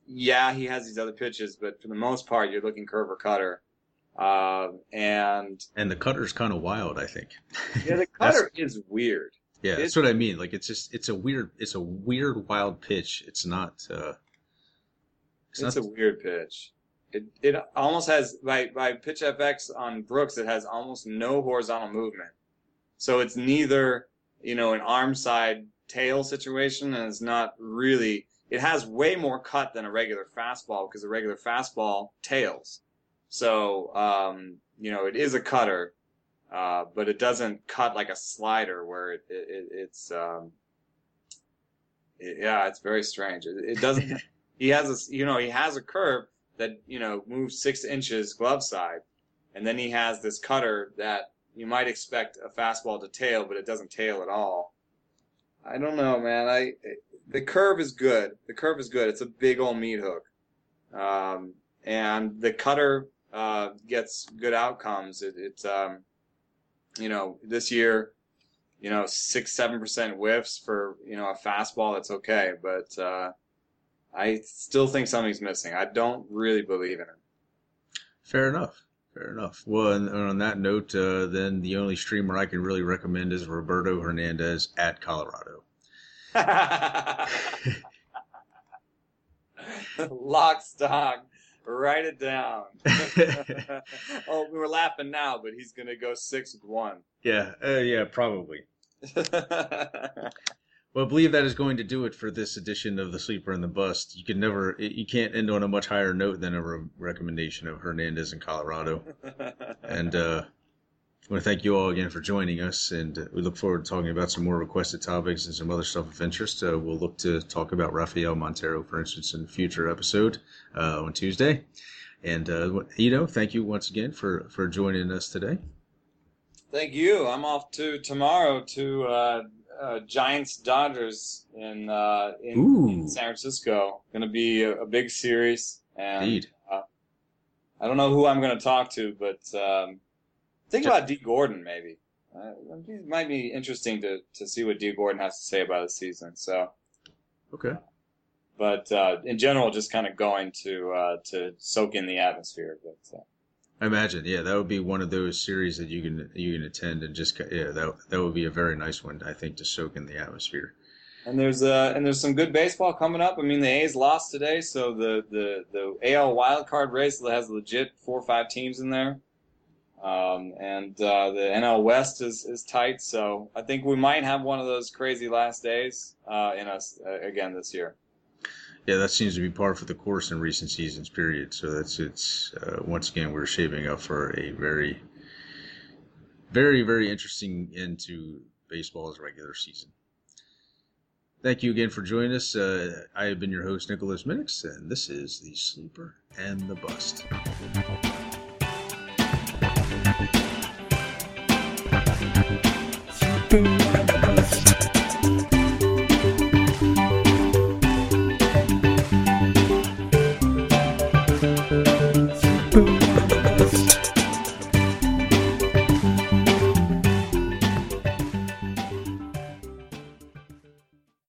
[SPEAKER 2] yeah, he has these other pitches, but for the most part, you're looking curve or cutter. Uh, and
[SPEAKER 1] and the cutter's kind of wild. I think. *laughs*
[SPEAKER 2] yeah, the cutter is weird.
[SPEAKER 1] Yeah,
[SPEAKER 2] It-
[SPEAKER 1] that's what I mean. Like it's just it's a weird it's a weird wild pitch. It's not uh it's,
[SPEAKER 2] It's
[SPEAKER 1] not
[SPEAKER 2] a weird pitch. It it almost has by by PITCHf/x on Brooks. It has almost no horizontal movement, so it's neither you know an arm side tail situation, and it's not really. It has way more cut than a regular fastball because a regular fastball tails. So um, you know it is a cutter, uh, but it doesn't cut like a slider where it, it, it it's um, it- yeah, it's very strange. It, it doesn't *laughs* he has a you know he has a curve that you know moves six inches glove side, and then he has this cutter that you might expect a fastball to tail, but it doesn't tail at all. I don't know, man. I the curve is good. The curve is good. It's a big old meat hook, um, and the cutter uh, gets good outcomes. It, it's um, you know this year, you know six seven percent whiffs for you know a fastball. That's okay, but uh, I still think something's missing. I don't really believe in it.
[SPEAKER 1] fair enough. Fair enough. Well, and, and on that note, uh, then the only streamer I can really recommend is Roberto Hernandez at Colorado. *laughs*
[SPEAKER 2] Lock, stock, write it down. *laughs* oh, we were laughing now, but he's gonna go six with one.
[SPEAKER 1] yeah, uh, yeah, probably. *laughs* Well, I believe that is going to do it for this edition of the Sleeper and the Bust. You can never, you can't end on a much higher note than a re- recommendation of Hernandez in Colorado. *laughs* And uh, I want to thank you all again for joining us, and uh, we look forward to talking about some more requested topics and some other stuff of interest. Uh, we'll look to talk about Rafael Montero, for instance, in a future episode uh, on Tuesday. And uh, Eno, thank you once again for for joining us today.
[SPEAKER 2] Thank you. I'm off to tomorrow to uh, uh, Giants Dodgers in, uh, in in San Francisco. Going to be a, a big series, and
[SPEAKER 1] Indeed.
[SPEAKER 2] uh, I don't know who I'm going to talk to, but um, think about Dee Gordon maybe. Uh, it might be interesting to, to see what Dee Gordon has to say about the season. So,
[SPEAKER 1] Okay.
[SPEAKER 2] but uh, in general, just kind of going to uh, to soak in the atmosphere. But uh,
[SPEAKER 1] I imagine, yeah, that would be one of those series that you can you can attend and just yeah, that that would be a very nice one, I think, to soak in the atmosphere.
[SPEAKER 2] And there's uh and there's some good baseball coming up. I mean, the A's lost today, so the the the AL wild card race has legit four or five teams in there. Um, and uh, the NL West is, is tight, so I think we might have one of those crazy last days uh, in us uh, again this year.
[SPEAKER 1] Yeah, that seems to be par for the course in recent seasons. Period. So that's it's uh, once again we're shaping up for a very, very very interesting end to baseball's regular season. Thank you again for joining us. Uh, I have been your host Nicholas Minnix, and this is the Sleeper and the Bust.
[SPEAKER 3] Sleeper